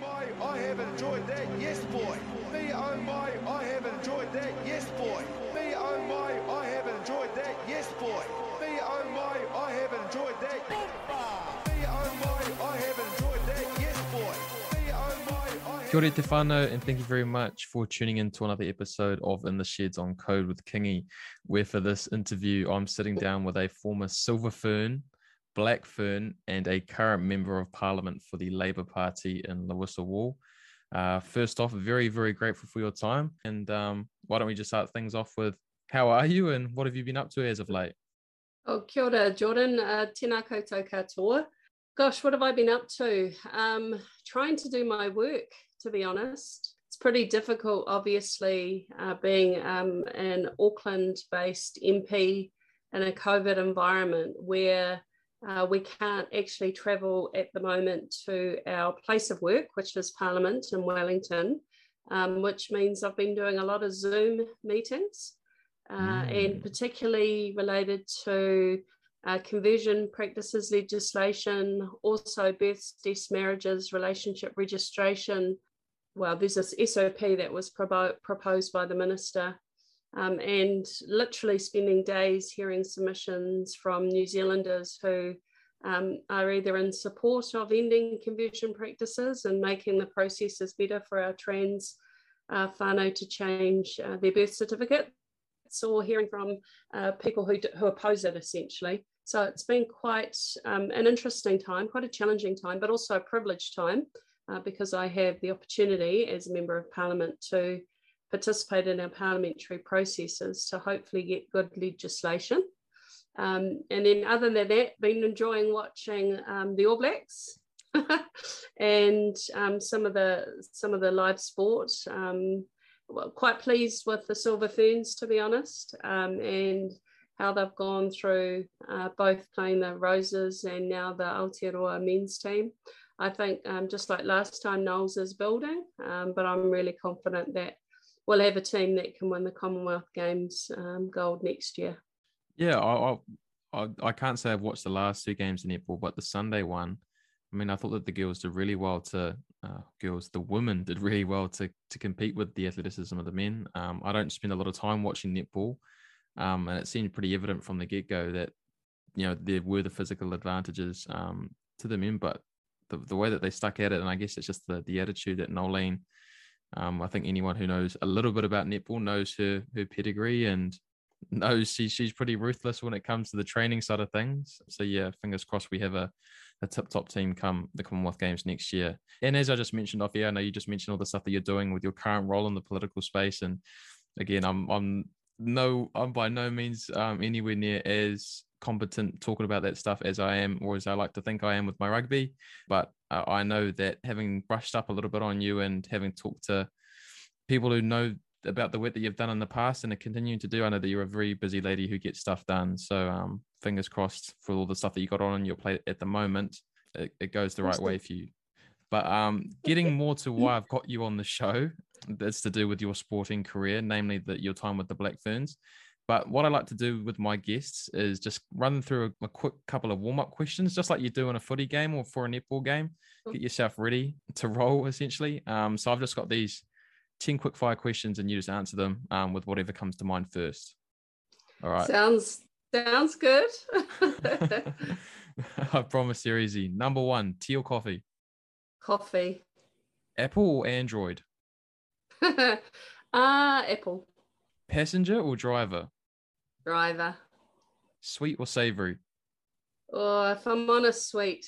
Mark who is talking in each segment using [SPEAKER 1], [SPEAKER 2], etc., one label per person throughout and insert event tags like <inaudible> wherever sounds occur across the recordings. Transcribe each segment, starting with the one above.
[SPEAKER 1] my, I have enjoyed that, yes boy. Me oh my, I have enjoyed that, yes boy. Me oh my, I have enjoyed that, yes boy. Me oh my, I have enjoyed that. Me oh my, I have enjoyed that, yes boy. Me oh my, I
[SPEAKER 2] Kia ora te whānau, and thank you very much for tuning in to another episode of In the Sheds on Code with Kingy, where for this interview, I'm sitting down with a former Silver Fern, Black Fern, and a current member of Parliament for the Labour Party in Louisa Wall. Uh, first off, very, very grateful for your time. And um, why don't we just start things off with how are you and what have you been up to as of late?
[SPEAKER 3] Oh, kia ora, Jordan. Uh, tēnā koutou katoa. Gosh, what have I been up to? Um, trying to do my work, to be honest. It's pretty difficult, obviously, uh, being um, an Auckland based MP in a COVID environment where uh, we can't actually travel at the moment to our place of work, which is Parliament in Wellington, um, which means I've been doing a lot of Zoom meetings. Uh, and
[SPEAKER 2] Mm.
[SPEAKER 3] particularly related to uh, conversion practices legislation, also births, deaths, marriages, relationship registration. Well, there's this SOP that was propo- proposed by the minister, um, and literally spending days hearing submissions from New Zealanders who um, are either in support of ending conversion practices and making the processes better for our trans uh, whānau to change uh, their birth certificate or hearing from uh, people who, who oppose it essentially. So it's been quite um, an interesting time, quite a challenging time, but also a privileged time uh, because I have the opportunity as a member of parliament to participate in our parliamentary processes to hopefully get good legislation. Um, and then other than that, been enjoying watching um, the All Blacks <laughs> and um, some of the some of the live sport. Um, well, quite pleased with the Silver Ferns, to be honest, um, and how they've gone through uh, both playing the Roses and now the Aotearoa men's team. I think um, just like last time, Knowles is building, um, but I'm really confident that we'll have a team that can win the Commonwealth Games um, gold next year.
[SPEAKER 2] Yeah, I, I I can't say I've watched the last two games in netball, but the Sunday one, I mean, I thought that the girls did really well to uh, girls, the women did really well to to compete with the athleticism of the men. Um, I don't spend a lot of time watching netball, um, and it seemed pretty evident from the get go that you know there were the physical advantages um, to the men, but the, the way that they stuck at it, and I guess it's just the the attitude that Noeline. Um, I think anyone who knows a little bit about netball knows her her pedigree and <laughs> knows she, she's pretty ruthless when it comes to the training side of things. So yeah, fingers crossed we have a, a tip top team come the Commonwealth Games next year. And as I just mentioned off here, I know you just mentioned all the stuff that you're doing with your current role in the political space. And again, I'm I'm no I'm by no means um, anywhere near as competent talking about that stuff as I am or as I like to think I am with my rugby. But uh, I know that having brushed up a little bit on you and having talked to people who know about the work that you've done in the past and are continuing to do. I know that you're a very busy lady who gets stuff done. So um, fingers crossed for all the stuff that you got on your plate at the moment. It, it goes the right way for you. But um, getting more to why I've got you on the show, that's to do with your sporting career, namely that your time with the Black Ferns. But what I like to do with my guests is just run through a, a quick couple of warm up questions, just like you do in a footy game or for a netball game. Get yourself ready to roll, essentially. Um, so I've just got these 10 quick fire questions and you just answer them um, with whatever comes to mind first. All right.
[SPEAKER 3] Sounds sounds good. <laughs>
[SPEAKER 2] I promise they're easy. Number one, tea or coffee?
[SPEAKER 3] Coffee.
[SPEAKER 2] Apple or Android? <laughs>
[SPEAKER 3] uh, Apple.
[SPEAKER 2] Passenger or driver?
[SPEAKER 3] Driver.
[SPEAKER 2] Sweet or savory?
[SPEAKER 3] Or if I'm on a sweet,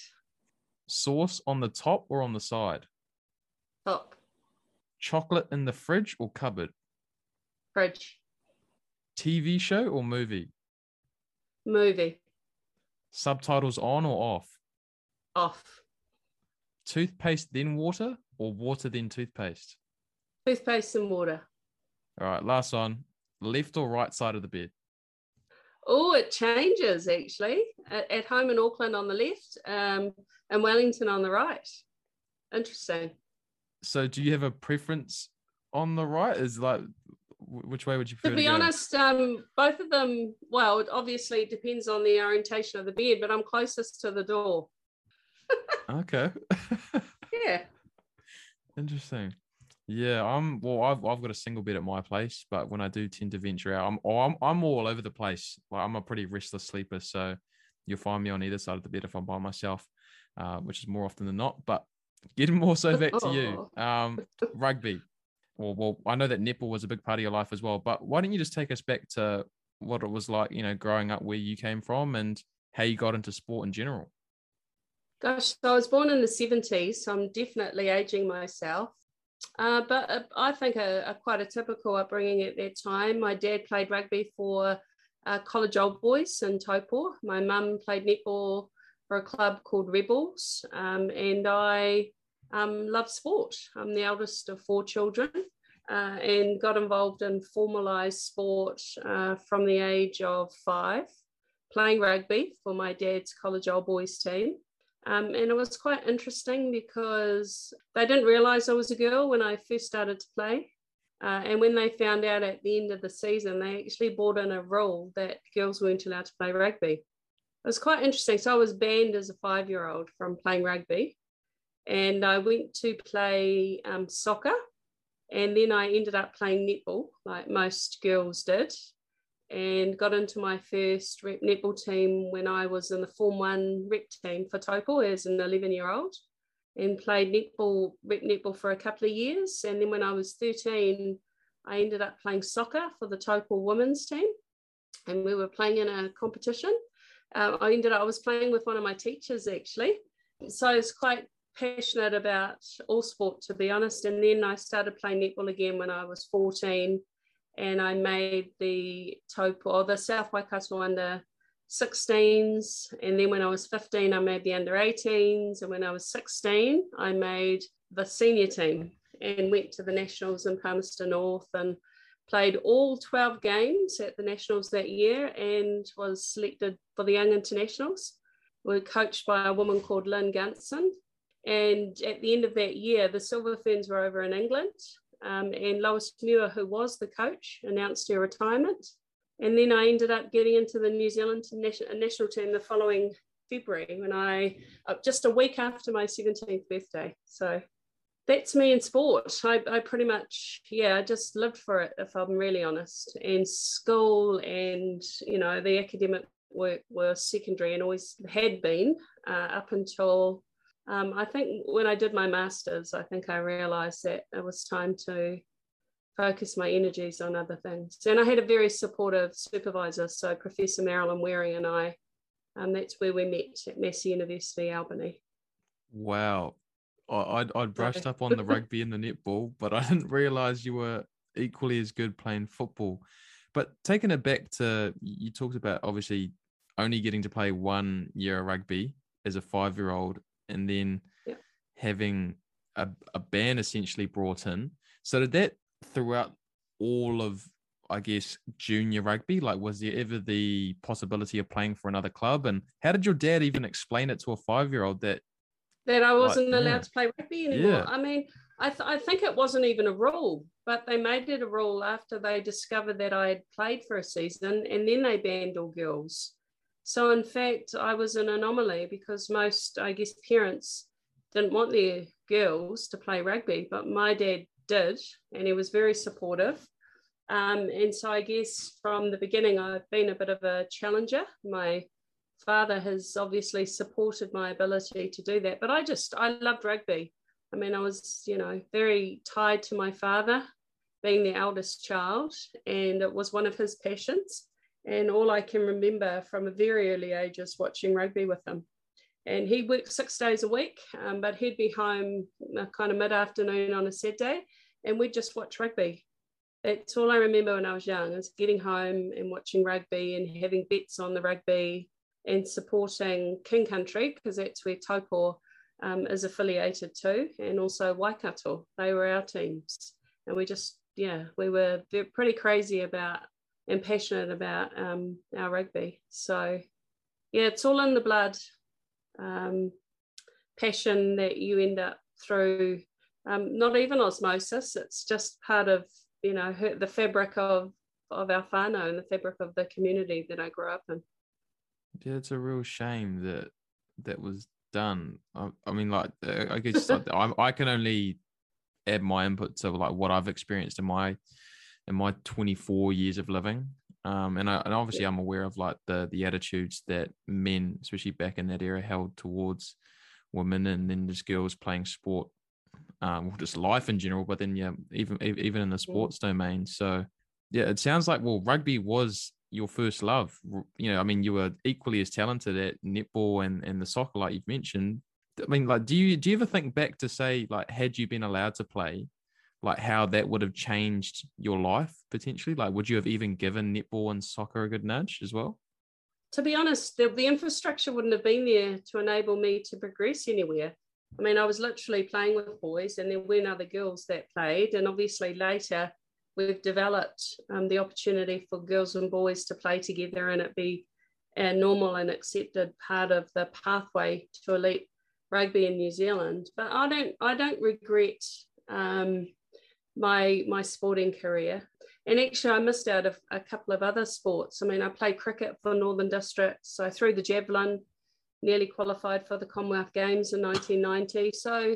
[SPEAKER 2] Sauce on the top or on the side?
[SPEAKER 3] top.
[SPEAKER 2] Chocolate in the fridge or cupboard?
[SPEAKER 3] Fridge.
[SPEAKER 2] TV show or movie?
[SPEAKER 3] Movie.
[SPEAKER 2] Subtitles on or off?
[SPEAKER 3] Off.
[SPEAKER 2] Toothpaste then water or water then toothpaste?
[SPEAKER 3] Toothpaste and water.
[SPEAKER 2] All right, last one. Left or right side of the bed?
[SPEAKER 3] Oh, it changes actually. At, at home in Auckland on the left, um, and Wellington on the right. Interesting.
[SPEAKER 2] So, do you have a preference on the right? Is like which way would you prefer
[SPEAKER 3] To be
[SPEAKER 2] go?
[SPEAKER 3] honest, um, both of them, well, it obviously depends on the orientation of the bed, but I'm closest to the door. <laughs>
[SPEAKER 2] Okay. <laughs>
[SPEAKER 3] Yeah.
[SPEAKER 2] Interesting. Yeah, I'm well. I've I've got a single bed at my place, but when I do tend to venture out, I'm oh, I'm I'm all over the place. Like I'm a pretty restless sleeper, so you'll find me on either side of the bed if I'm by myself, uh, which is more often than not. But <laughs> getting more so back to you, <laughs> um, rugby. Well, well, I know that netball was a big part of your life as well, but why don't you just take us back to what it was like, you know, growing up where you came from and how you got into sport in general?
[SPEAKER 3] Gosh, so I was born in the 70s, so I'm definitely aging myself. Uh, but uh, I think a, a, quite a typical upbringing at that time. My dad played rugby for uh, College Old Boys in Taupo. My mum played netball for a club called Rebels, um, and I um, love sport. I'm the eldest of four children. Uh, and got involved in formalized sport uh, from the age of five, playing rugby for my dad's college old boys team. Um, and it was quite interesting because they didn't realize I was a girl when I first started to play. Uh, and when they found out at the end of the season, they actually brought in a rule that girls weren't allowed to play rugby. It was quite interesting. So I was banned as a five year old from playing rugby. And I went to play um, soccer. And then I ended up playing netball, like most girls did and got into my first rep netball team when I was in the Form 1 rep team for Taupo as an 11 year old and played netball, rep netball for a couple of years. And then when I was 13, I ended up playing soccer for the Taupo women's team. And we were playing in a competition. Um, I ended up, I was playing with one of my teachers actually. So I was quite passionate about all sport, to be honest. And then I started playing netball again when I was 14 and I made the Taupo, or the South Waikato under 16s. And then when I was 15, I made the under 18s. And when I was 16, I made the senior team and went to the Nationals in Palmerston North and played all 12 games at the Nationals that year and was selected for the Young Internationals. We were coached by a woman called Lynn Gunson. And at the end of that year, the Silver Ferns were over in England um, and Lois Muir, who was the coach, announced her retirement. And then I ended up getting into the New Zealand national team the following February when I, uh, just a week after my 17th birthday. So that's me in sport. I, I pretty much, yeah, I just lived for it, if I'm really honest. And school and, you know, the academic work were secondary and always had been uh, up until um, I think when I did my master's, I think I realized that it was time to focus my energies on other things. And I had a very supportive supervisor, so Professor Marilyn Waring and I, um, that's where we met at Massey University, Albany.
[SPEAKER 2] Wow. I'd, I'd brushed up <laughs> on the rugby and the netball, but I didn't realize you were equally as good playing football. But taking it back to, you talked about obviously only getting to play one year of rugby as a five year old and then yeah. having a, a band essentially brought in. So did that throughout all of I guess junior rugby? Like, was there ever the possibility of playing for another club? And how did your dad even explain it to a five year old that
[SPEAKER 3] that I wasn't like, allowed yeah. to play rugby anymore? Yeah. I mean, I, th- I think it wasn't even a rule, but they made it a rule after they discovered that I had played for a season, and then they banned all girls. So, in fact, I was an anomaly because most, I guess, parents didn't want their girls to play rugby, but my dad did, and he was very supportive. Um, and so, I guess from the beginning, I've been a bit of a challenger. My father has obviously supported my ability to do that, but I just, I loved rugby. I mean, I was, you know, very tied to my father, being the eldest child, and it was one of his passions. And all I can remember from a very early age is watching rugby with him. And he worked six days a week, um, but he'd be home uh, kind of mid afternoon on a Saturday, and we'd just watch rugby. It's all I remember when I was young is getting home and watching rugby and having bets on the rugby and supporting King Country because that's where Taupo um, is affiliated to, and also Waikato. They were our teams, and we just yeah we were pretty crazy about and passionate about um, our rugby. So, yeah, it's all in the blood. Um, passion that you end up through, um, not even osmosis. It's just part of you know the fabric of of our whānau and the fabric of the community that I grew up in.
[SPEAKER 2] Yeah, it's a real shame that that was done. I, I mean, like, I guess <laughs> I, I can only add my input to like what I've experienced in my in my 24 years of living. Um, and I, and obviously I'm aware of like the the attitudes that men, especially back in that era, held towards women and then just girls playing sport, um, or just life in general. But then yeah, even even in the sports domain. So yeah, it sounds like well, rugby was your first love. You know, I mean, you were equally as talented at netball and and the soccer, like you've mentioned. I mean, like, do you do you ever think back to say like, had you been allowed to play, like how that would have changed your life potentially? Like, would you have even given netball and soccer a good nudge as well?
[SPEAKER 3] To be honest, the, the infrastructure wouldn't have been there to enable me to progress anywhere. I mean, I was literally playing with boys, and there weren't other girls that played. And obviously, later we've developed um, the opportunity for girls and boys to play together and it be a normal and accepted part of the pathway to elite rugby in New Zealand. But I don't I don't regret um, my my sporting career. And actually, I missed out of a couple of other sports. I mean, I played cricket for Northern Districts. I threw the javelin, nearly qualified for the Commonwealth Games in 1990. So,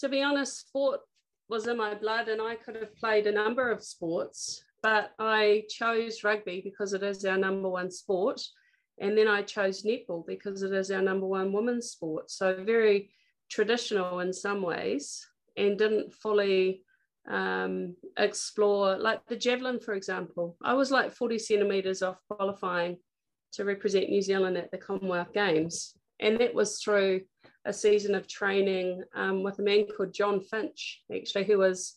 [SPEAKER 3] to be honest, sport was in my blood and I could have played a number of sports, but I chose rugby because it is our number one sport. And then I chose netball because it is our number one women's sport. So very traditional in some ways and didn't fully um, explore, like the javelin, for example. I was like 40 centimeters off qualifying to represent New Zealand at the Commonwealth Games. And that was through a season of training um, with a man called John Finch, actually, who was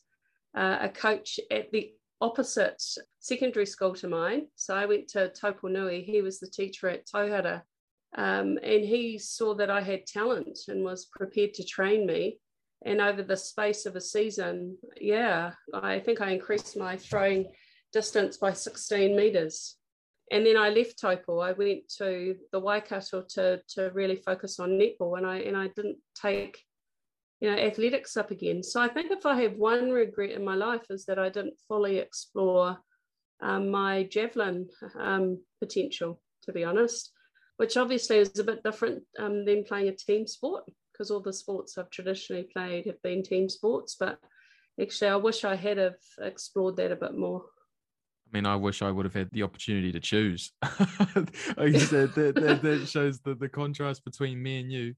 [SPEAKER 3] uh, a coach at the opposite secondary school to mine. So I went to Tauponui. He was the teacher at Tauhara. Um, and he saw that I had talent and was prepared to train me. And over the space of a season, yeah, I think I increased my throwing distance by 16 meters and then I left Taupo. I went to the Waikato to to really focus on netball, and I and I didn't take you know athletics up again. So I think if I have one regret in my life is that I didn't fully explore um, my javelin um, potential, to be honest, which obviously is a bit different um, than playing a team sport because all the sports I've traditionally played have been team sports, but actually I wish I had have explored that a bit more.
[SPEAKER 2] I mean, I wish I would have had the opportunity to choose. like you said, that, that, that, shows the, the contrast between me and you.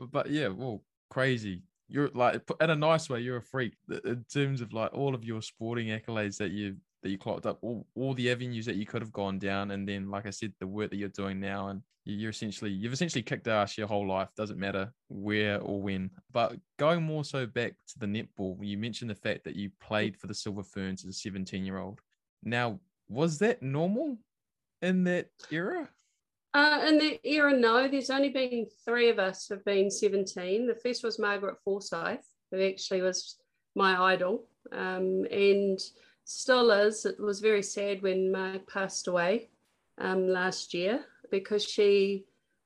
[SPEAKER 2] But, but yeah, well, crazy. You're like, in a nice way, you're a freak in terms of like all of your sporting accolades that you that you clocked up, all, all the avenues that you could have gone down, and then, like I said, the work that you're doing now, and you're essentially you've essentially kicked ass your whole life. Doesn't matter where or when. But going more so back to the netball, you mentioned the fact that you played for the Silver Ferns as a 17 year old. Now, was that normal in that era?
[SPEAKER 3] Uh, in that era, no. There's only been three of us have been 17. The first was Margaret Forsyth, who actually was my idol, um, and still is. It was very sad when Marg passed away um, last year because she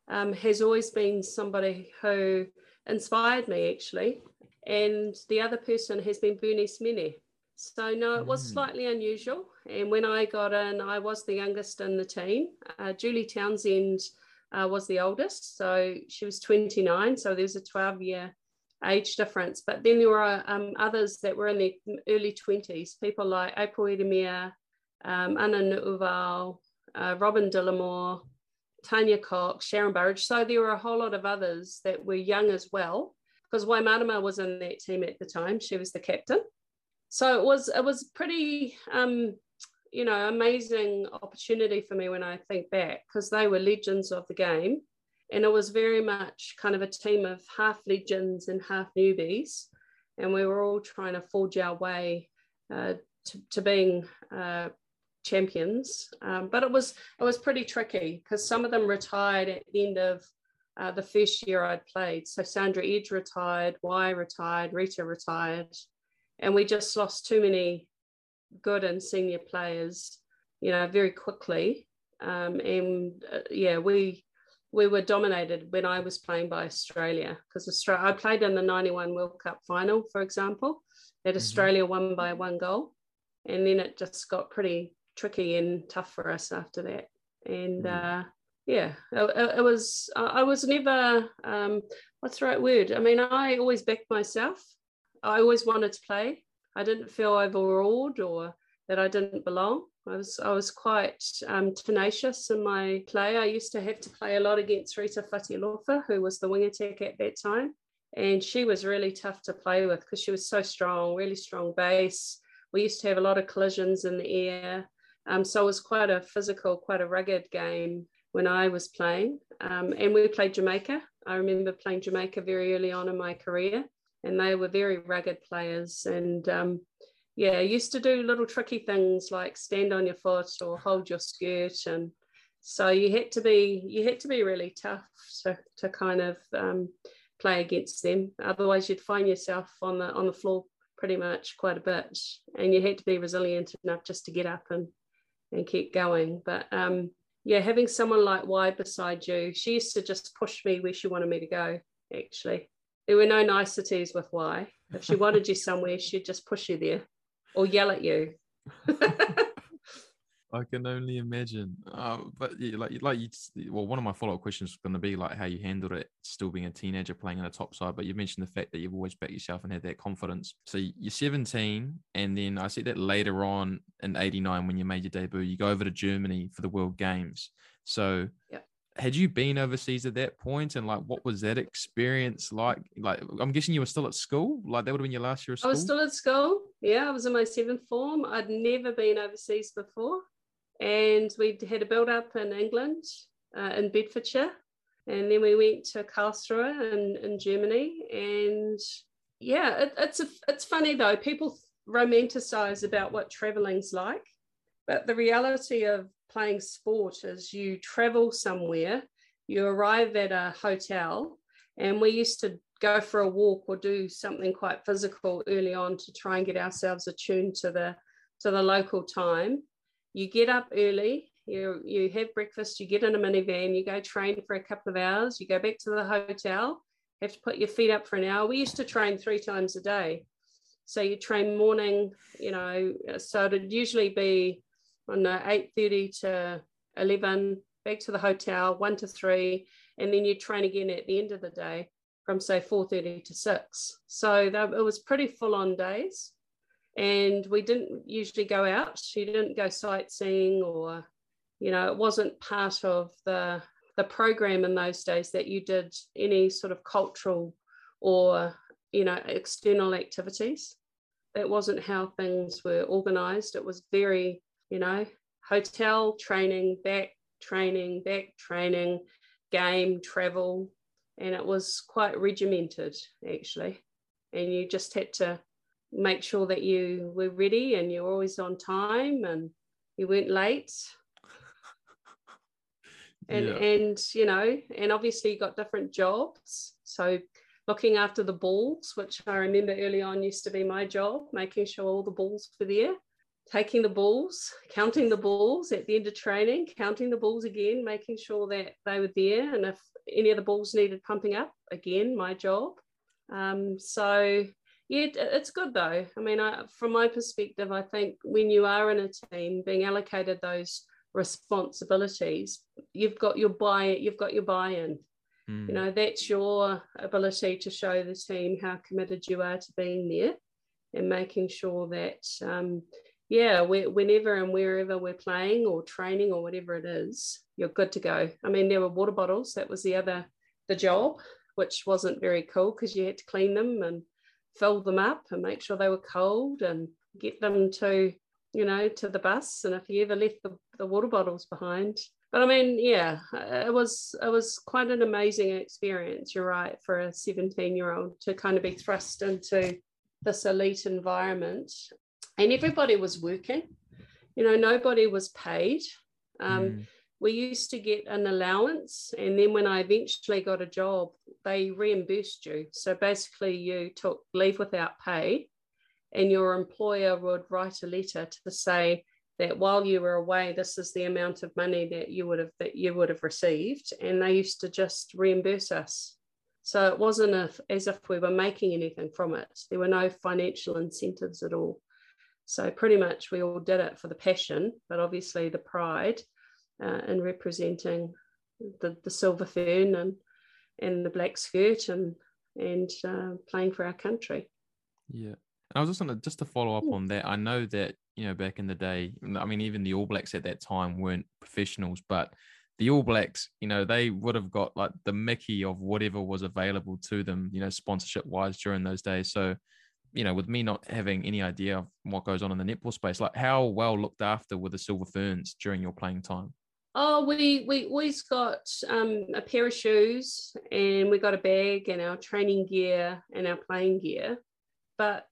[SPEAKER 3] um, has always been somebody who inspired me, actually. And the other person has been Bernice Mene. So, no, it was mm. slightly unusual. And when I got in, I was the youngest in the team. Uh, Julie Townsend uh, was the oldest, so she was 29. So there was a 12 year age difference. But then there were um, others that were in their early 20s, people like April Ieremia, um, Anna Noovao, uh, Robin Dillamore, Tanya Cox, Sharon Burridge. So there were a whole lot of others that were young as well, because Waimarama was in that team at the time. She was the captain. So it was it was pretty um, you know, amazing opportunity for me when I think back because they were legends of the game. And it was very much kind of a team of half legends and half newbies. And we were all trying to forge our way uh, to, to, being uh, champions. Um, but it was it was pretty tricky because some of them retired at the end of uh, the first year I'd played. So Sandra Edge retired, Wai retired, Rita retired, and we just lost too many good and senior players, you know, very quickly. Um, and uh, yeah, we we were dominated when I was playing by Australia because Australia. I played in the '91 World Cup final, for example, that mm-hmm. Australia won by one goal, and then it just got pretty tricky and tough for us after that. And mm. uh, yeah, it, it, was. I was never. Um, what's the right word? I mean, I always backed myself. I always wanted to play. I didn't feel overawed or that I didn't belong. I was I was quite um, tenacious in my play. I used to have to play a lot against Rita Fatialofa, who was the wing attack at that time, and she was really tough to play with because she was so strong, really strong base. We used to have a lot of collisions in the air, um, so it was quite a physical, quite a rugged game when I was playing. Um, and we played Jamaica. I remember playing Jamaica very early on in my career, and they were very rugged players and um, yeah, used to do little tricky things like stand on your foot or hold your skirt, and so you had to be you had to be really tough to to kind of um, play against them. Otherwise, you'd find yourself on the on the floor pretty much quite a bit, and you had to be resilient enough just to get up and and keep going. But um, yeah, having someone like Wai beside you, she used to just push me where she wanted me to go. Actually, there were no niceties with Wai. If she wanted you somewhere, she'd just push you there or yell at you. <laughs>
[SPEAKER 2] I can only imagine. Uh, but yeah, like, you like you, well, one of my follow up questions is going to be like how you handled it, still being a teenager playing on the top side. But you mentioned the fact that you've always backed yourself and had that confidence. So you're 17, and then I see that later on in '89 when you made your debut, you go over to Germany for the World Games. So yep had you been overseas at that point and like what was that experience like? Like i'm guessing you were still at school? Like that would have been your last year of school
[SPEAKER 3] i was still at school. Yeah i was in my seventh form. I'd never been overseas before. And we had a build up in england uh, in bedfordshire. And then we went to karlsruhe in, in germany. And yeah it, it's a, it's funny though. People romanticize about what traveling's like. But the reality of playing sport is you travel somewhere, you arrive at a hotel, and we used to go for a walk or do something quite physical early on to try and get ourselves attuned to the to the local time. You get up early, you you have breakfast, you get in a minivan, you go train for a couple of hours, you go back to the hotel, have to put your feet up for an hour. We used to train three times a day. So you train morning, you know, so it'd usually be on the 8.30 to 11, back to the hotel, 1 to 3, and then you train again at the end of the day from say 4.30 to 6. So that, it was pretty full on days. And we didn't usually go out. You didn't go sightseeing or, you know, it wasn't part of the the program in those days that you did any sort of cultural or you know external activities that wasn't how things were organized it was very you know, hotel training, back training, back training, game, travel. And it was quite regimented actually. And you just had to make sure that you were ready and you're always on time and you weren't late. <laughs> and yeah. and you know, and obviously you got different jobs. So looking after the balls, which I remember early on used to be my job, making sure all the balls were there taking the balls, counting the balls at the end of training, counting the balls again, making sure that they were there. And if any of the balls needed pumping up, again, my job. Um, so, yeah, it's good though. I mean, I, from my perspective, I think when you are in a team, being allocated those responsibilities, you've got your buy, you've got your buy-in. Mm. You know, that's your ability to show the team how committed you are to being there and making sure that um, yeah, whenever and wherever we're playing or training or whatever it is, you're good to go. I mean, there were water bottles. That was the other the job, which wasn't very cool because you had to clean them and fill them up and make sure they were cold and get them to you know to the bus. And if you ever left the, the water bottles behind, but I mean, yeah, it was it was quite an amazing experience. You're right for a 17 year old to kind of be thrust into this elite environment and everybody was working. You know, nobody was paid. Um, mm. We used to get an allowance, and then when I eventually got a job, they reimbursed you. So basically, you took leave without pay, and your employer would write a letter to say that while you were away, this is the amount of money that you would have that you would have received, and they used to just reimburse us. So it wasn't as if we were making anything from it. There were no financial incentives at all. So pretty much we all did it for the passion, but obviously the pride uh, in representing the, the silver fern and and the black skirt and and uh, playing for our country.
[SPEAKER 2] Yeah. And I was just gonna just to follow up
[SPEAKER 3] Mm.
[SPEAKER 2] on that. I know that you know back in the day, I mean, even the All Blacks at that time weren't professionals, but the All Blacks, you know, they would have got like the Mickey of whatever was available to them, you know, sponsorship wise during those days. So, you know, with me not having any idea of what goes on in the netball space, like how well looked after were the Silver Ferns during your playing time?
[SPEAKER 3] Oh, we we always got um, a pair of shoes, and we got a bag and our training gear and our playing gear, but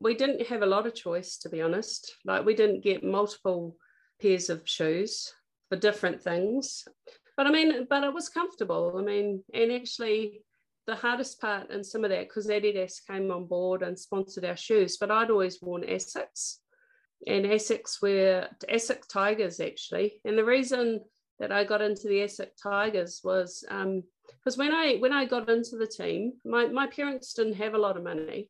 [SPEAKER 3] we didn't have a lot of choice, to be honest. Like we didn't get multiple pairs of shoes for different things, but I mean, but it was comfortable. I mean, and actually, the hardest part in some of that because Adidas came on board and sponsored our shoes, but I'd always worn Asics and Asics were Asics Tigers actually. And the reason that I got into the Asics Tigers was because when I when I got into the team, my, my parents didn't have a lot of money.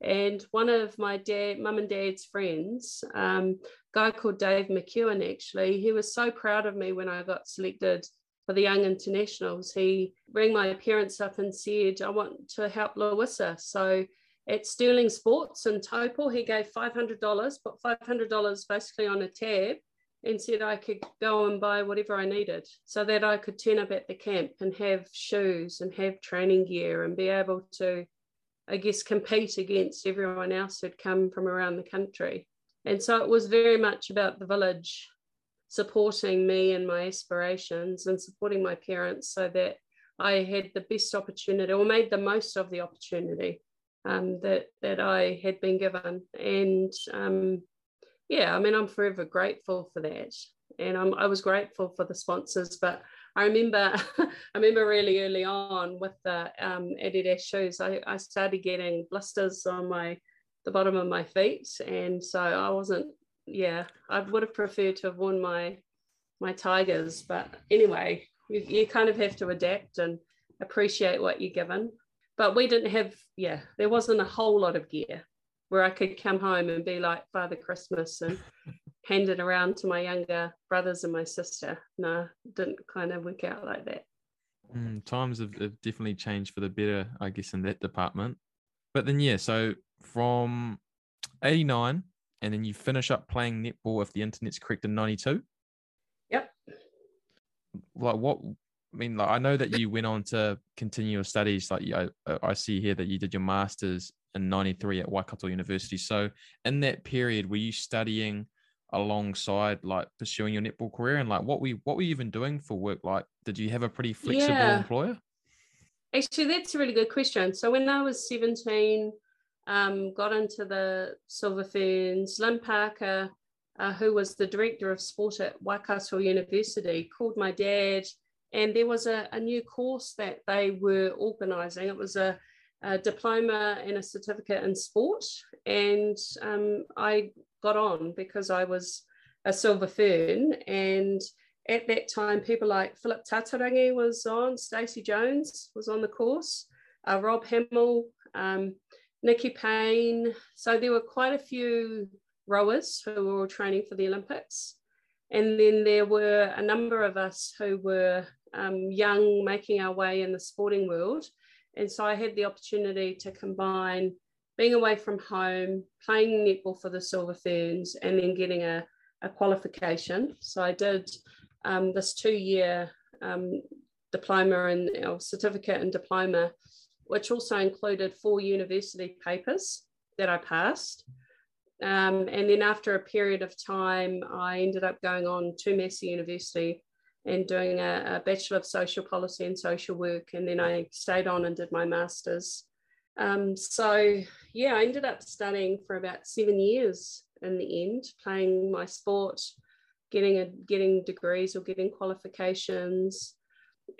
[SPEAKER 3] And one of my dad, mum and dad's friends, um, guy called Dave McEwen, actually, he was so proud of me when I got selected for the young internationals. He rang my parents up and said, I want to help Louisa. So at Stirling Sports in Taupo, he gave $500, put $500 basically on a tab and said I could go and buy whatever I needed so that I could turn up at the camp and have shoes and have training gear and be able to, I guess, compete against everyone else who'd come from around the country. And so it was very much about the village supporting me and my aspirations and supporting my parents so that I had the best opportunity or made the most of the opportunity um, that that I had been given. And um, yeah, I mean, I'm forever grateful for that. And I'm, I was grateful for the sponsors, but I remember, <laughs> I remember really early on with the um, Adidas shoes, I, I started getting blisters on my the bottom of my feet, and so I wasn't. Yeah, I would have preferred to have worn my my tigers, but anyway, you, you kind of have to adapt and appreciate what you're given. But we didn't have, yeah, there wasn't a whole lot of gear where I could come home and be like Father Christmas and <laughs> hand it around to my younger brothers and my sister. No, didn't kind of work out like that.
[SPEAKER 2] Mm, times have, have definitely changed for the better, I guess, in that department. But then, yeah, so from 89, and then you finish up playing netball, if the internet's correct, in 92.
[SPEAKER 3] Yep.
[SPEAKER 2] Like, what, I mean, like, I know that you went on to continue your studies. Like, I, I see here that you did your master's in 93 at Waikato University. So, in that period, were you studying alongside like pursuing your netball career and like what we what were you even doing for work like did you have a pretty flexible
[SPEAKER 3] Yeah.
[SPEAKER 2] employer
[SPEAKER 3] Actually, that's a really good question. So when I was 17, um, got into the Silver Ferns, Lynn Parker, uh, who was the director of sport at Waikato University, called my dad, and there was a, a new course that they were organising. It was a, a diploma and a certificate in sport, and um, I got on because I was a Silver Fern, and at that time, people like Philip Tataurangi was on, Stacey Jones was on the course, uh, Rob Hamill, um, Nikki Payne. So there were quite a few rowers who were all training for the Olympics. And then there were a number of us who were um, young, making our way in the sporting world. And so I had the opportunity to combine being away from home, playing netball for the Silver Ferns, and then getting a, a qualification. So I did um, this two year um, diploma and certificate and diploma, which also included four university papers that I passed. Um, and then after a period of time, I ended up going on to Massey University and doing a, a Bachelor of Social Policy and Social Work. And then I stayed on and did my master's. Um, so, yeah, I ended up studying for about seven years in the end, playing my sport, getting a, getting degrees or getting qualifications,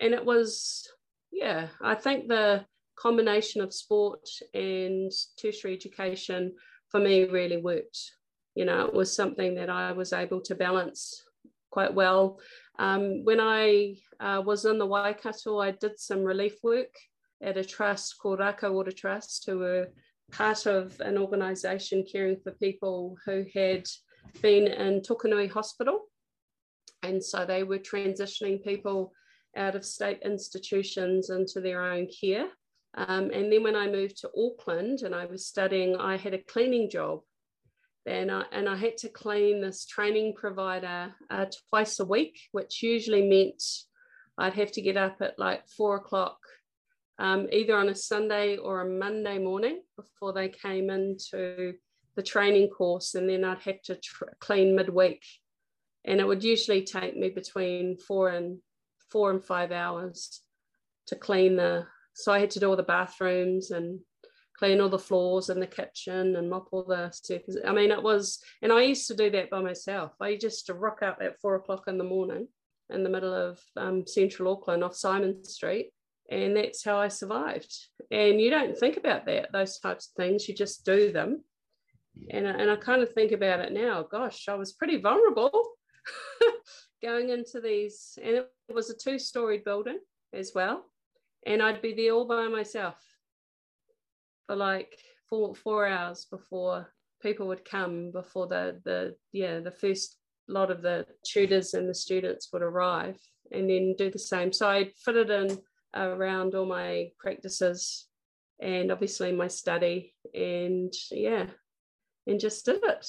[SPEAKER 3] and it was yeah. I think the combination of sport and tertiary education for me really worked. You know, it was something that I was able to balance quite well. Um, when I uh, was in the Waikato, I did some relief work at a trust called Raka Water Trust, who were part of an organisation caring for people who had been in Tokanui Hospital. And so they were transitioning people out of state institutions into their own care. Um, and then when I moved to Auckland and I was studying, I had a cleaning job. And I, and I had to clean this training provider uh, twice a week, which usually meant I'd have to get up at like four o'clock, um, either on a Sunday or a Monday morning before they came into the training course. And then I'd have to tr- clean midweek. And it would usually take me between four and four and five hours to clean the so I had to do all the bathrooms and clean all the floors in the kitchen and mop all the surfaces. I mean, it was, and I used to do that by myself. I used to rock up at four o'clock in the morning in the middle of um, central Auckland off Symonds Street. And that's how I survived. And you don't think about that, those types of things, you just do them. And, and I kind of think about it now. Gosh, I was pretty vulnerable <laughs> going into these, and it was a two storied building as well and I'd be there all by myself for like four four hours before people would come before the the yeah the first lot of the tutors and the students would arrive and then do the same. So i fit it in around all my practices and obviously my study and yeah and just did it.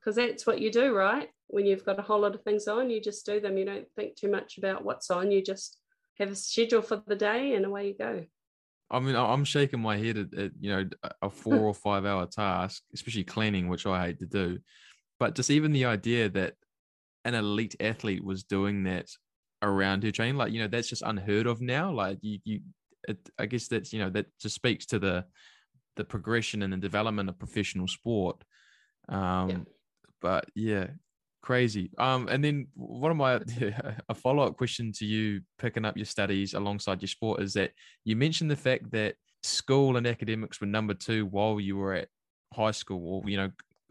[SPEAKER 3] Because that's what you do right? When you've got a whole lot of things on you just do them. You don't think too much about what's on. You just have a schedule for the day and away you go.
[SPEAKER 2] I mean, I'm shaking my head at, at you know a four or <laughs> five hour task, especially cleaning, which I hate to do. But just even the idea that an elite athlete was doing that around her training, like you know, that's just unheard of now. Like you, you, it, I guess that's you know that just speaks to the the progression and the development of professional sport. Um, yeah. But yeah, crazy. Um, and then one of my <laughs> a follow up question to you picking up your studies alongside your sport is that you mentioned the fact that school and academics were number two while you were at high school, or you know,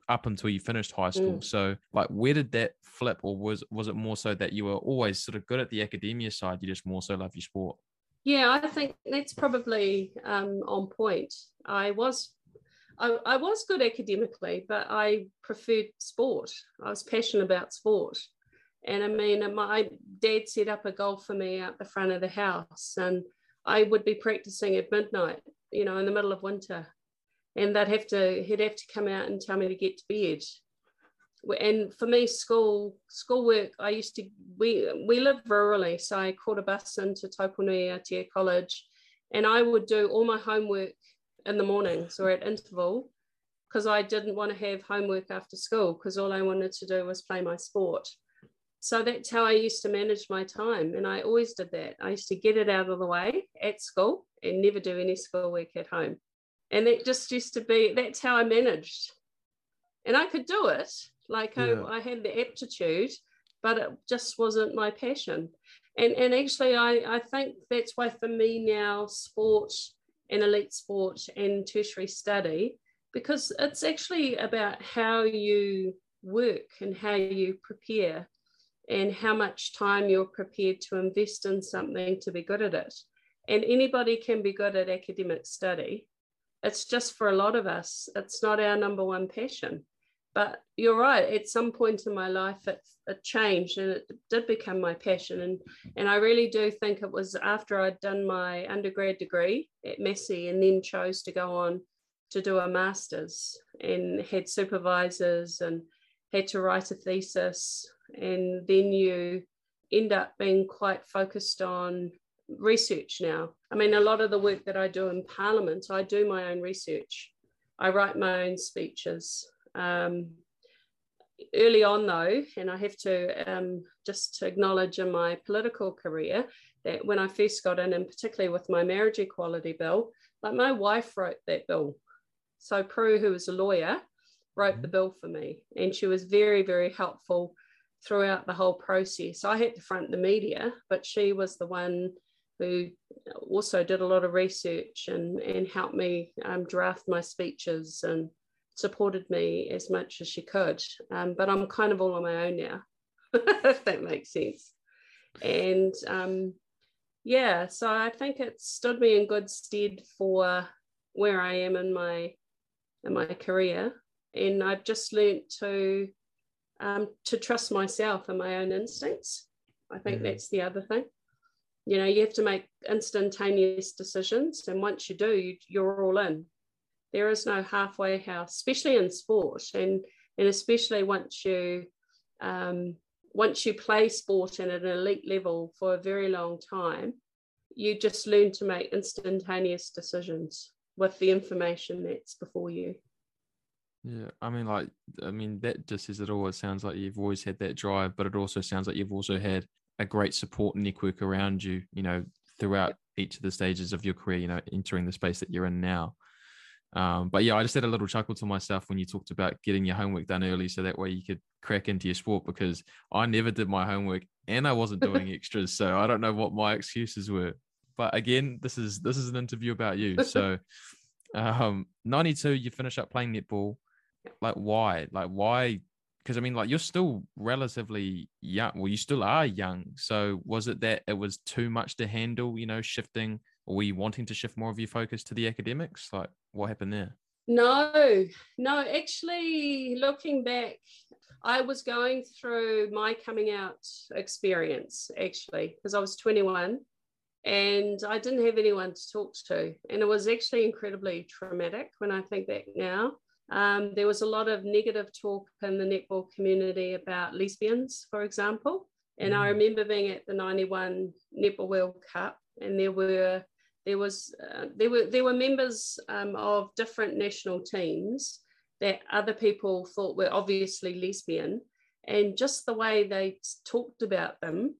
[SPEAKER 2] up until you finished high school. Mm. So, like, where did that flip, or was was it more so that you were always sort of good at the academia side, you just more so love your sport?
[SPEAKER 3] Yeah, I think that's probably um, on point. I was I, I was good academically, but I preferred sport. I was passionate about sport. And I mean, uh, my dad set up a goal for me out the front of the house, and I would be practicing at midnight, you know, in the middle of winter. And they'd have to, he'd have to come out and tell me to get to bed. And for me, school, schoolwork, I used to, we, we lived rurally. So I caught a bus into Taupo-nui-a-Tia College, and I would do all my homework in the mornings or at interval because I didn't want to have homework after school because all I wanted to do was play my sport. So that's how I used to manage my time. And I always did that. I used to get it out of the way at school and never do any schoolwork at home. And that just used to be, that's how I managed. And I could do it. Like um, yeah. I, I had the aptitude, but it just wasn't my passion. And, and actually, I, I think that's why for me now, sport in elite sport and tertiary study because it's actually about how you work and how you prepare and how much time you're prepared to invest in something to be good at it. And anybody can be good at academic study. It's just for a lot of us, it's not our number one passion. But you're right, at some point in my life, it, it changed and it did become my passion. And, and I really do think it was after I'd done my undergrad degree at Massey and then chose to go on to do a master's and had supervisors and had to write a thesis. And then you end up being quite focused on research now. I mean, a lot of the work that I do in Parliament, I do my own research. I write my own speeches. Um, early on, though, and I have to um, just to acknowledge in my political career that when I first got in, and particularly with my marriage equality bill, like my wife wrote that bill. So Prue, who was a lawyer, wrote the mm-hmm. bill for me, and she was very, very helpful throughout the whole process. I had to front the media, but she was the one who also did a lot of research and, and helped me um, draft my speeches and supported me as much as she could. Um, but I'm kind of all on my own now, <laughs> if that makes sense. And um, yeah, so I think it stood me in good stead for where I am in my in my career. And I've just learnt to um, to trust myself and my own instincts. I think mm-hmm. that's the other thing. You know, you have to make instantaneous decisions. And once you do, you're all in. There is no halfway house, especially in sport. And, and especially once you um, once you play sport at an elite level for a very long time, you just learn to make instantaneous decisions with the information that's before you.
[SPEAKER 2] Yeah, I mean, like, I mean, that just says it all. It sounds like you've always had that drive, but it also sounds like you've also had a great support network around you, you know, throughout each of the stages of your career, you know, entering the space that you're in now. Um, but yeah, I just had a little chuckle to myself when you talked about getting your homework done early so that way you could crack into your sport because I never did my homework and I wasn't <laughs> doing extras. So I don't know what my excuses were. But again, this is this is an interview about you. <laughs> So um 92, you finish up playing netball. Like why? Like why? Because I mean, like you're still relatively young. Well, you still are young. So was it that it was too much to handle, you know, shifting were you wanting to shift more of your focus to the academics? Like what happened there?
[SPEAKER 3] No, no, actually, looking back, I was going through my coming out experience actually, because I was 21 and I didn't have anyone to talk to. And it was actually incredibly traumatic when I think back now. Um, there was a lot of negative talk in the netball community about lesbians, for example. And mm. I remember being at the 91 Netball World Cup, and there were there was uh, there were there were members um, of different national teams that other people thought were obviously lesbian, and just the way they talked about them,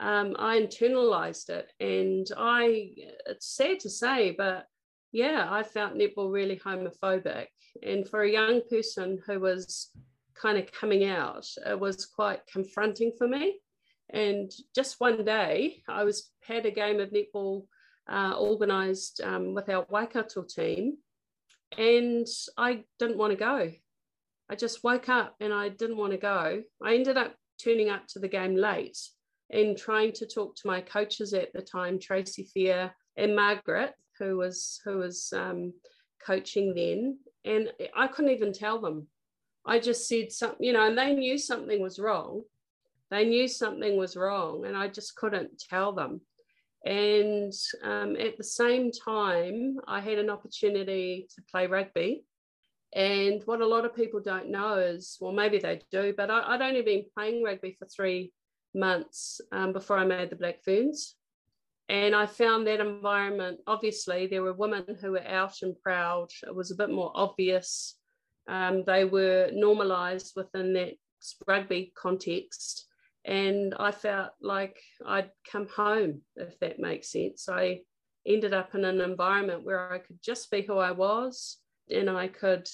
[SPEAKER 3] um, I internalized it, and I it's sad to say, but yeah, I felt netball really homophobic, and for a young person who was kind of coming out, it was quite confronting for me. And just one day, I was had a game of netball uh, organised um, with our Waikato team, and I didn't want to go. I just woke up and I didn't want to go. I ended up turning up to the game late and trying to talk to my coaches at the time, Tracy Fear and Margaret, who was who was um, coaching then, and I couldn't even tell them. I just said something, you know, and they knew something was wrong, they knew something was wrong, and I just couldn't tell them. And um, at the same time, I had an opportunity to play rugby. And what a lot of people don't know is, well, maybe they do, but I, would only been playing rugby for three months um, before I made the Black Ferns. And I found that environment, obviously, there were women who were out and proud. It was a bit more obvious. Um, they were normalized within that rugby context. And I felt like I'd come home, if that makes sense. I ended up in an environment where I could just be who I was and I could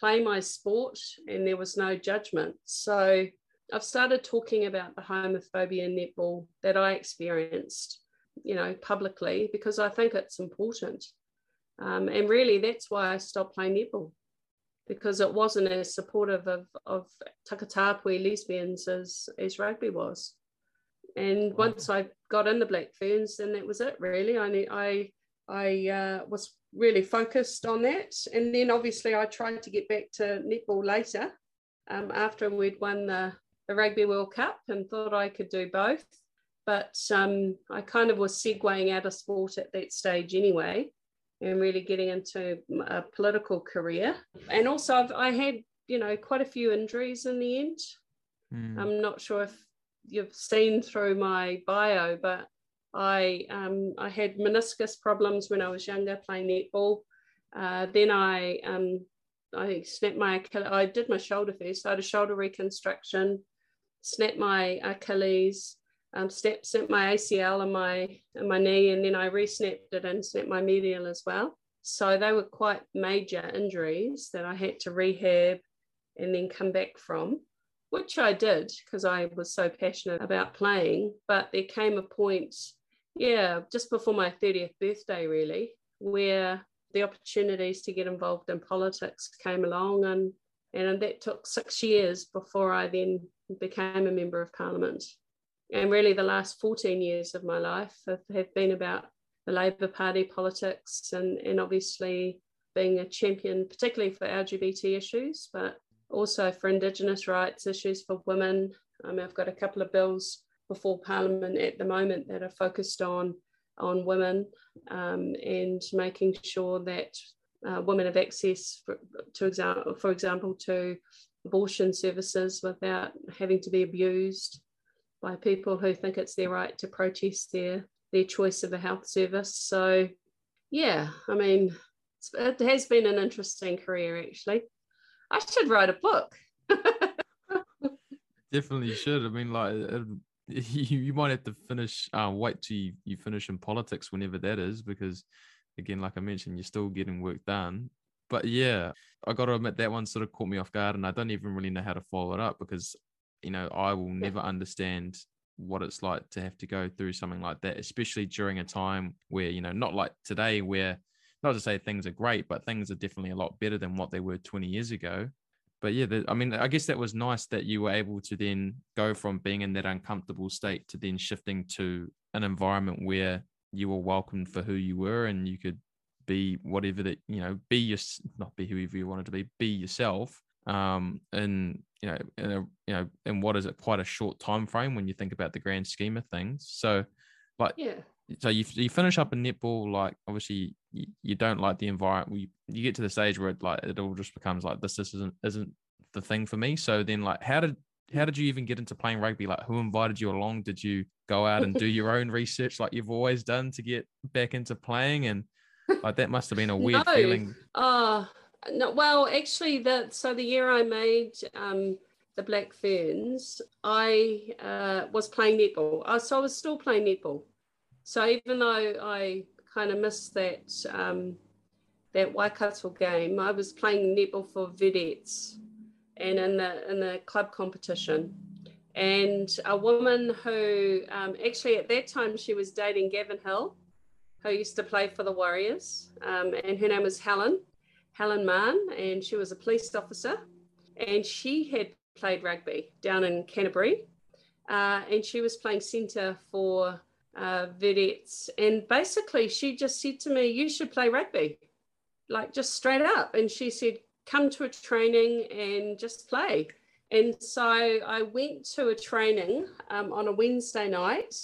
[SPEAKER 3] play my sport and there was no judgment. So I've started talking about the homophobia in netball that I experienced, you know, publicly because I think it's important. Um, and really, that's why I stopped playing netball because it wasn't as supportive of, of Takatapui lesbians as, as rugby was. And once I got in the Black Ferns, then that was it really. I I I uh, was really focused on that, and then obviously I tried to get back to netball later um, after we'd won the, the Rugby World Cup, and thought I could do both. But um, I kind of was segueing out of sport at that stage anyway and really getting into a political career. And also, I've, I had, you know, quite a few injuries in the end. Mm. I'm not sure if you've seen through my bio, but I um, I had meniscus problems when I was younger playing netball. Uh, then I um, I snapped my I did my shoulder first. I had a shoulder reconstruction, snapped my Achilles, um, snapped, snapped my ACL and my and my knee, and then I re-snapped it and snapped my medial as well. So they were quite major injuries that I had to rehab and then come back from, which I did because I was so passionate about playing. But there came a point, yeah, just before my 30th birthday, really, where the opportunities to get involved in politics came along and and that took six years before I then became a member of parliament and really the last 14 years of my life have, have been about the Labour Party politics and, and obviously being a champion, particularly for LGBT issues, but also for Indigenous rights issues for women. I mean, I've got a couple of bills before Parliament at the moment that are focused on on women um, and making sure that uh, women have access, for, to example, for example, to abortion services without having to be abused by people who think it's their right to protest their their choice of a health service. So, yeah, I mean, it has been an interesting career actually. I should write a book. <laughs>
[SPEAKER 2] Definitely should. I mean, like, <laughs> you, you might have to finish, uh, wait till you, you finish in politics whenever that is, because again, like I mentioned, you're still getting work done. But yeah, I got to admit that one sort of caught me off guard, and I don't even really know how to follow it up because, you know, I will never understand what it's like to have to go through something like that, especially during a time where, you know, not like today, where not to say things are great, but things are definitely a lot better than what they were 20 years ago. But yeah, the, I mean, I guess that was nice that you were able to then go from being in that uncomfortable state to then shifting to an environment where you were welcomed for who you were and you could be whatever that you know be your not be whoever you wanted to be be yourself um and you know in a you know in what is it quite a short time frame when you think about the grand scheme of things so like
[SPEAKER 3] yeah
[SPEAKER 2] so you, you finish up in netball like obviously you, you don't like the environment you, you get to the stage where it like it all just becomes like this this isn't isn't the thing for me so then like how did how did you even get into playing rugby? Like, who invited you along? Did you go out and do your <laughs> own research like you've always done to get back into playing? And like that must have been a <laughs> weird
[SPEAKER 3] no.
[SPEAKER 2] feeling.
[SPEAKER 3] Uh no, well, actually, that so the year I made um, the Black Ferns, I uh, was playing netball. Uh, so I was still playing netball. So even though I kind of missed that um, that Waikato game, I was playing netball for vedettes and in the in the club competition. And a woman who um, actually at that time she was dating Gavin Hill, who used to play for the Warriors, um, and her name was Helen, Helen Mann, and she was a police officer, and she had played rugby down in Canterbury, uh, and she was playing centre for uh, vedettes, and basically she just said to me, "You should play rugby." Like just straight up. And she said, come to a training and just play. And so I went to a training um, on a Wednesday night,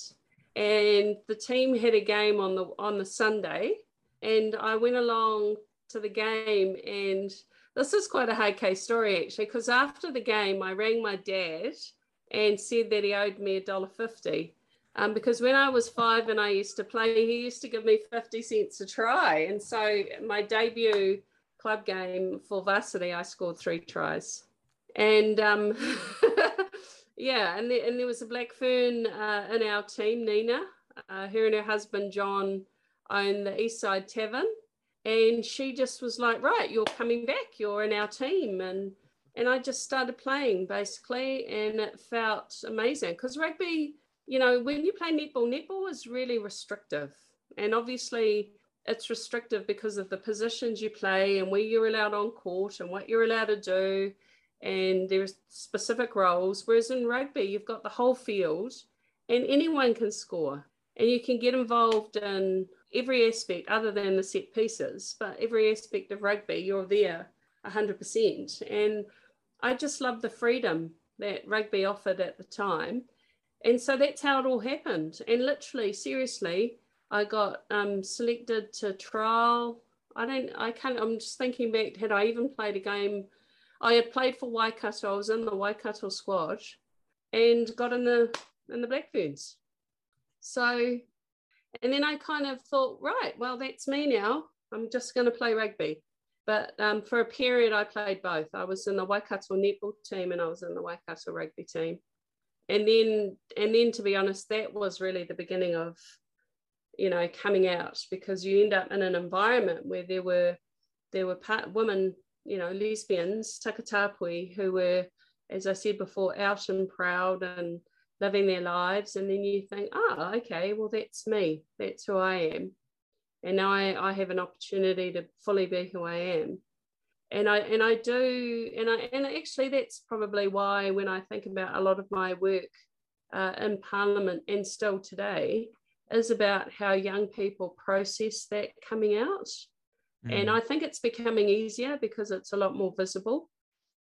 [SPEAKER 3] and the team had a game on the on the Sunday, and I went along to the game. And this is quite a hard case story actually, because after the game, I rang my dad and said that he owed me a dollar fifty. Um, because when I was five and I used to play, he used to give me 50 cents a try. And so my debut club game for varsity, I scored three tries. And um, <laughs> yeah, and, the, and there was a black fern uh, in our team, Nina. Uh, her and her husband, John, own the Eastside Tavern. And she just was like, right, you're coming back, you're in our team. And and I just started playing basically, and it felt amazing because rugby, you know, when you play netball, netball is really restrictive. And obviously, it's restrictive because of the positions you play and where you're allowed on court and what you're allowed to do. And there's specific roles. Whereas in rugby, you've got the whole field and anyone can score. And you can get involved in every aspect other than the set pieces, but every aspect of rugby, you're there 100%. And I just love the freedom that rugby offered at the time. And so that's how it all happened. And literally, seriously, I got um, selected to trial. I don't, I can't, I'm just thinking back, had I even played a game? I had played for Waikato, I was in the Waikato squad and got in the in the Black Ferns. So, and then I kind of thought, right, well, that's me now. I'm just going to play rugby. But um, for a period, I played both. I was in the Waikato netball team and I was in the Waikato rugby team. And then, and then, to be honest, that was really the beginning of you know coming out because you end up in an environment where there were there were part, women you know lesbians takatapui who were as i said before out and proud and living their lives and then you think oh okay well that's me that's who i am and now I, I have an opportunity to fully be who i am and i and i do and i and actually that's probably why when i think about a lot of my work uh, in parliament and still today is about how young people process that coming out. Mm. And I think it's becoming easier because it's a lot more visible.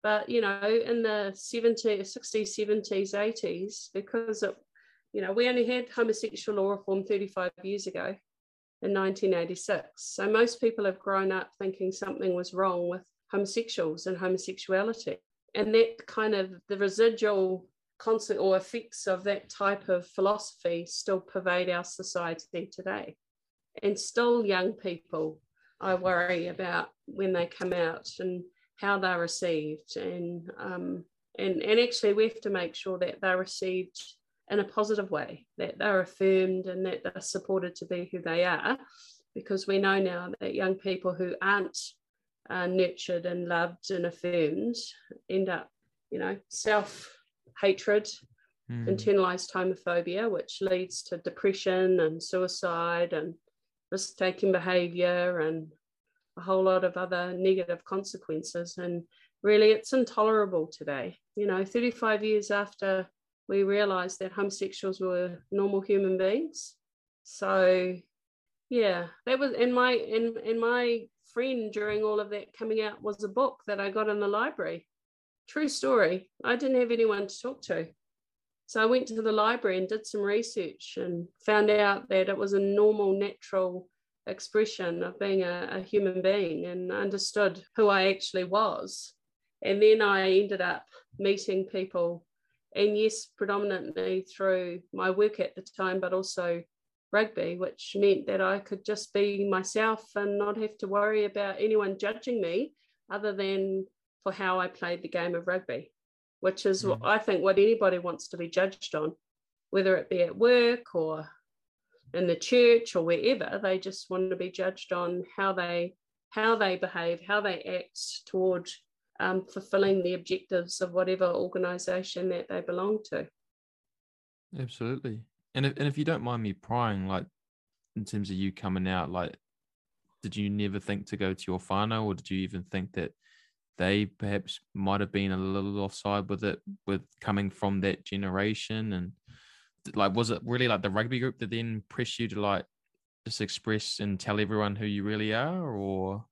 [SPEAKER 3] But, you know, in the 70s, 60s, 70s, 80s, because it, You know, we only had homosexual law reform 35 years ago in 1986. So most people have grown up thinking something was wrong with homosexuals and homosexuality. And that kind of the residual concept or effects of that type of philosophy still pervade our society today. And still, young people, I worry about when they come out and how they're received. And, um, and, and actually, we have to make sure that they're received in a positive way, that they're affirmed and that they're supported to be who they are. Because we know now that young people who aren't uh, nurtured and loved and affirmed end up, you know, self hatred, mm. internalized homophobia, which leads to depression and suicide and risk taking behavior and a whole lot of other negative consequences. And really, it's intolerable today. You know, 35 years after we realized that homosexuals were normal human beings. So, yeah, that was in my in in my friend during all of that coming out was a book that I got in the library True story. I didn't have anyone to talk to. So I went to the library and did some research and found out that it was a normal, natural expression of being a, a human being and understood who I actually was. And then I ended up meeting people, and yes, predominantly through my work at the time, but also rugby, which meant that I could just be myself and not have to worry about anyone judging me other than for how I played the game of rugby, which is mm. what I think what anybody wants to be judged on, whether it be at work or in the church or wherever. They just want to be judged on how they how they behave, how they act toward um, fulfilling the objectives of whatever organization that they belong to.
[SPEAKER 2] Absolutely. And if, and if you don't mind me prying, like in terms of you coming out, like, did you never think to go to your whānau or did you even think that they perhaps might have been a little offside with it with coming from that generation and like was it really like the rugby group that then pressed you to like just express and tell everyone who you really are or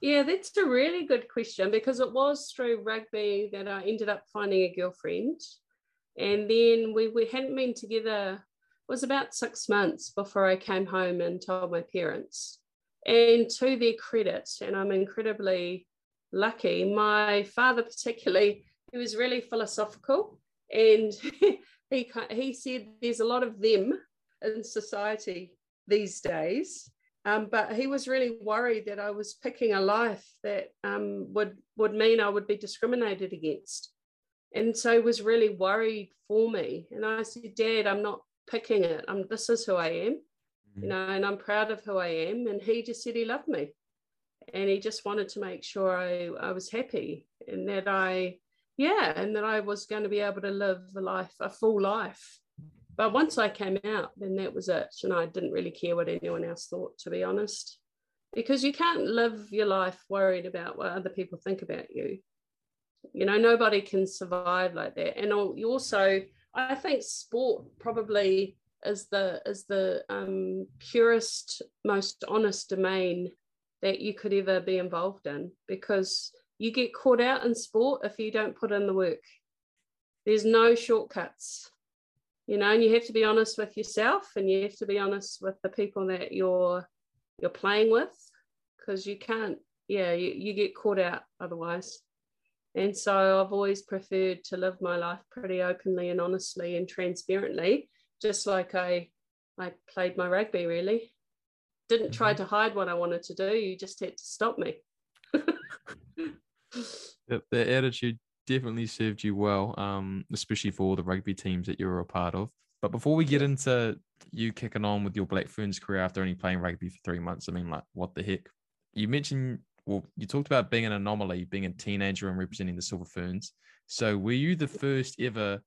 [SPEAKER 3] yeah that's a really good question because it was through rugby that i ended up finding a girlfriend and then we, we hadn't been together it was about six months before i came home and told my parents and to their credit and i'm incredibly lucky. My father, particularly, he was really philosophical, and <laughs> he he said there's a lot of them in society these days. Um, but he was really worried that I was picking a life that um, would would mean I would be discriminated against, and so he was really worried for me. And I said, Dad, I'm not picking it. I'm this is who I am, mm-hmm. you know, and I'm proud of who I am. And he just said he loved me and he just wanted to make sure I, I was happy and that I, yeah, and that I was going to be able to live a life, a full life. But once I came out, then that was it. And I didn't really care what anyone else thought, to be honest, because you can't live your life worried about what other people think about you. You know, nobody can survive like that. And also, I think sport probably is the is the um, purest, most honest domain that you could ever be involved in because you get caught out in sport if you don't put in the work. There's no shortcuts, you know, and you have to be honest with yourself and you have to be honest with the people that you're you're playing with because you can't, yeah, you, you get caught out otherwise. And so I've always preferred to live my life pretty openly and honestly and transparently, just like I I played my rugby really didn't try mm-hmm. to hide what I wanted to do. You just had to stop me. <laughs>
[SPEAKER 2] the, the attitude definitely served you well, um, especially for all the rugby teams that you were a part of. But before we get into you kicking on with your Black Ferns career after only playing rugby for three months, I mean, like, what the heck? You mentioned, well, you talked about being an anomaly, being a teenager and representing the Silver Ferns. So, were you the first ever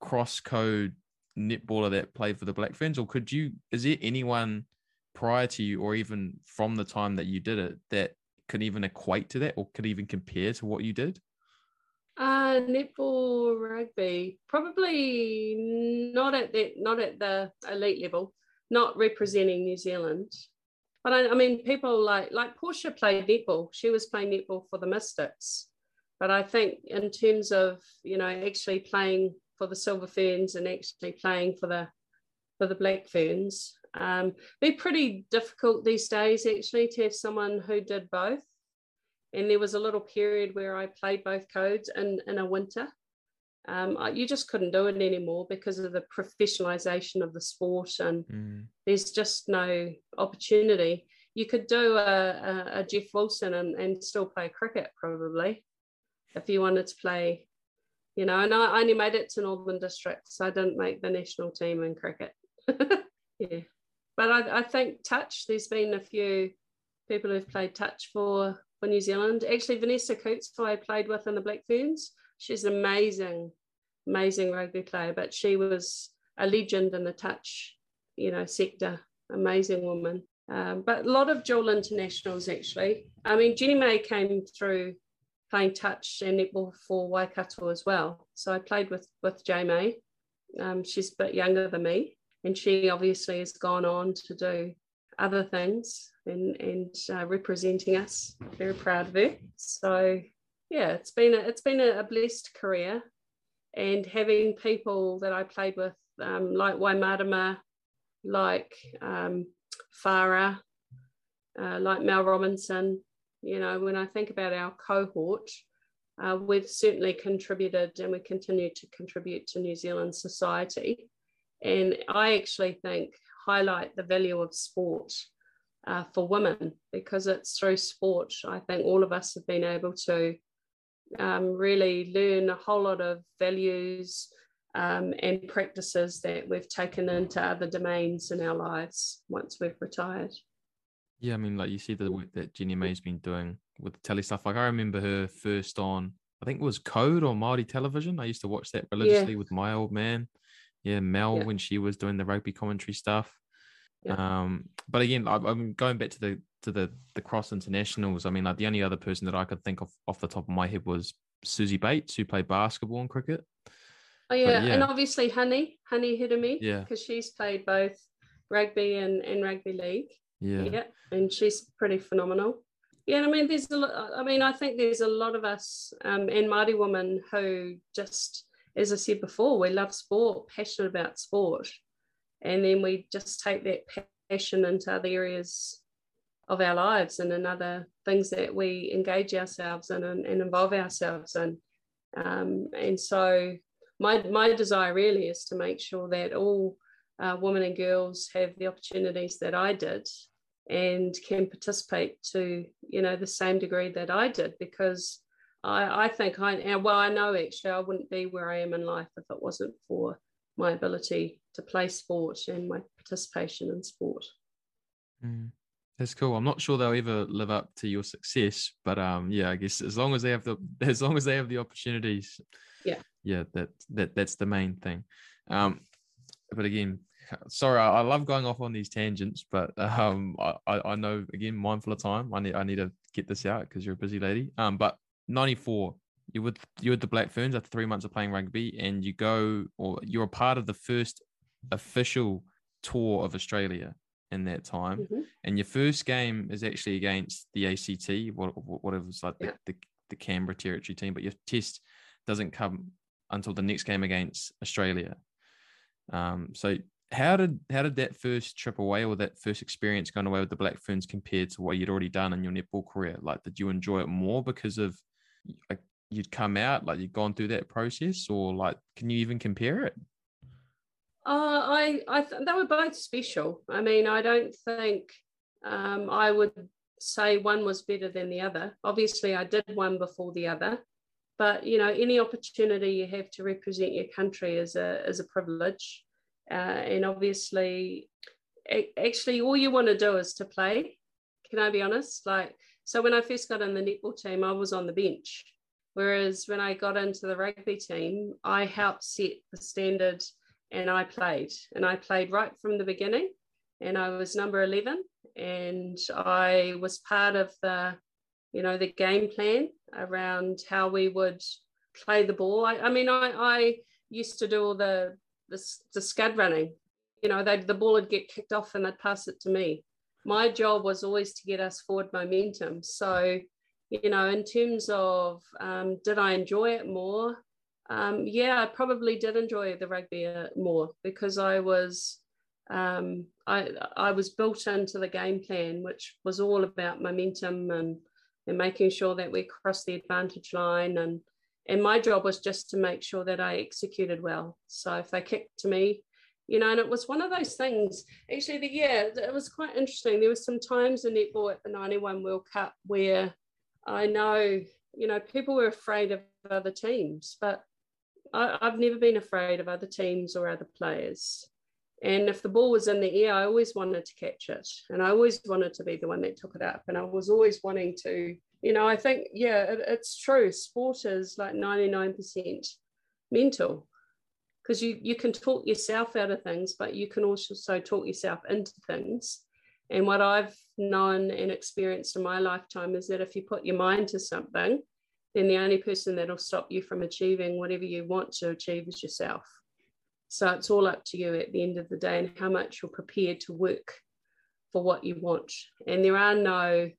[SPEAKER 2] cross code netballer that played for the Black Ferns, or could you? Is there anyone prior to you or even from the time that you did it that could even equate to that or could even compare to what you did?
[SPEAKER 3] Uh, netball, rugby, probably not at that, not at the elite level, not representing New Zealand. But I, I mean, people like like Portia played netball. She was playing netball for the Mystics. But I think in terms of you know actually playing for the Silver Ferns and actually playing for the for the Black Ferns. Um, be pretty difficult these days actually to have someone who did both. And there was a little period where I played both codes in, in a winter. Um, you just couldn't do it anymore because of the professionalization of the sport, and mm. there's just no opportunity. You could do a, a, a Jeff Wilson and, and still play cricket probably if you wanted to play, you know. And I only made it to Northern Districts. I didn't make the national team in cricket. <laughs> yeah but I, I think touch. There's been a few people who've played touch for for New Zealand. Actually, Vanessa Cootes, who I played with in the Black Ferns, she's an amazing, amazing rugby player. But she was a legend in the touch, you know, sector. Amazing woman. Um, but a lot of dual internationals actually. I mean, Jenny May came through playing touch and netball for Waikato as well. So I played with with J May. Um, she's a bit younger than me, and she obviously has gone on to do other things and and uh, representing us. Very proud of her. So yeah, it's been a, it's been a, blessed career, and having people that I played with um, like Waimarama, like um, Farah, uh, like Mel Robinson. You know, when I think about our cohort, uh, we've certainly contributed and we continue to contribute to New Zealand society and I actually think highlight the value of sport uh, for women because it's through sport. I think all of us have been able to um, really learn a whole lot of values um, and practices that we've taken into other domains in our lives once we've retired.
[SPEAKER 2] Yeah, I mean, like you see the work that Jenny May's been doing with the telly stuff. Like I remember her first on, I think it was Code or Māori Television. I used to watch that religiously yeah. with my old man. Yeah, Mel yeah. when she was doing the rugby commentary stuff. Yeah. Um, but again, I, am going back to the to the the cross internationals. I mean, like the only other person that I could think of off the top of my head was Suzie Bates, who played basketball and cricket.
[SPEAKER 3] Oh yeah, yeah. and obviously Honey, Honey Hireme,
[SPEAKER 2] yeah,
[SPEAKER 3] because she's played both rugby and, and rugby league.
[SPEAKER 2] Yeah,
[SPEAKER 3] yeah, and she's pretty phenomenal. Yeah, I mean, there's a lot. I mean, I think there's a lot of us um, and Māori women who just as I said before, we love sport, passionate about sport. And then we just take that passion into other areas of our lives and in other things that we engage ourselves in and, and involve ourselves in. Um, and so my, my desire really is to make sure that all uh, women and girls have the opportunities that I did and can participate to you know the same degree that I did because I, I think I well I know actually I wouldn't be where I am in life if it wasn't for my ability to play sport and my participation in sport.
[SPEAKER 2] Mm, that's cool. I'm not sure they'll ever live up to your success, but um, yeah, I guess as long as they have the <laughs> as long as they have the opportunities,
[SPEAKER 3] yeah,
[SPEAKER 2] yeah, that that that's the main thing. Um, but again, sorry, I, I love going off on these tangents, but <laughs> um, I I know again mindful of time. I need I need to get this out because you're a busy lady. Um, but 94 you're with you're with the Black Ferns after three months of playing rugby, and you go or you're a part of the first official tour of Australia in that time. Mm-hmm. And your first game is actually against the ACT, what whatever was like yeah. the, the, the Canberra territory team, but your test doesn't come until the next game against Australia. Um, so how did how did that first trip away or that first experience going away with the Black Ferns compared to what you'd already done in your netball career? Like, did you enjoy it more because of like you'd come out, like you'd gone through that process, or like can you even compare it?
[SPEAKER 3] Uh, I I th- they were both special. I mean, I don't think um, I would say one was better than the other. Obviously, I did one before the other, but you know, any opportunity you have to represent your country is a is a privilege, uh, and obviously, actually, all you want to do is to play. Can I be honest? Like so when I first got in the netball team, I was on the bench. Whereas when I got into the rugby team, I helped set the standard and I played. And I played right from the beginning. And I was number 11. And I was part of the, you know, the game plan around how we would play the ball. I, I mean, I, I used to do all the, the, the scud running. You know, they, the ball would get kicked off and they'd pass it to me my job was always to get us forward momentum. So, you know, in terms of um, did I enjoy it more? um, yeah, I probably did enjoy the rugby more because I was um, I I was built into the game plan, which was all about momentum and and making sure that we crossed the advantage line and and my job was just to make sure that I executed well. So if they kicked to me, you know, and it was one of those things. Actually, the yeah, it was quite interesting. There was some times in netball at the '91 World Cup where I know, you know, people were afraid of other teams, but I, I've never been afraid of other teams or other players. And if the ball was in the air, I always wanted to catch it. And I always wanted to be the one that took it up. And I was always wanting to, you know, I think, yeah, it, it's true. Sport is like 99% mental because you, you can talk yourself out of things, but you can also talk yourself into things. And what I've known and experienced in my lifetime is that if you put your mind to something, then the only person that'll stop you from achieving whatever you want to achieve is yourself. So it's all up to you at the end of the day and how much you're prepared to work for what you want. And there are no,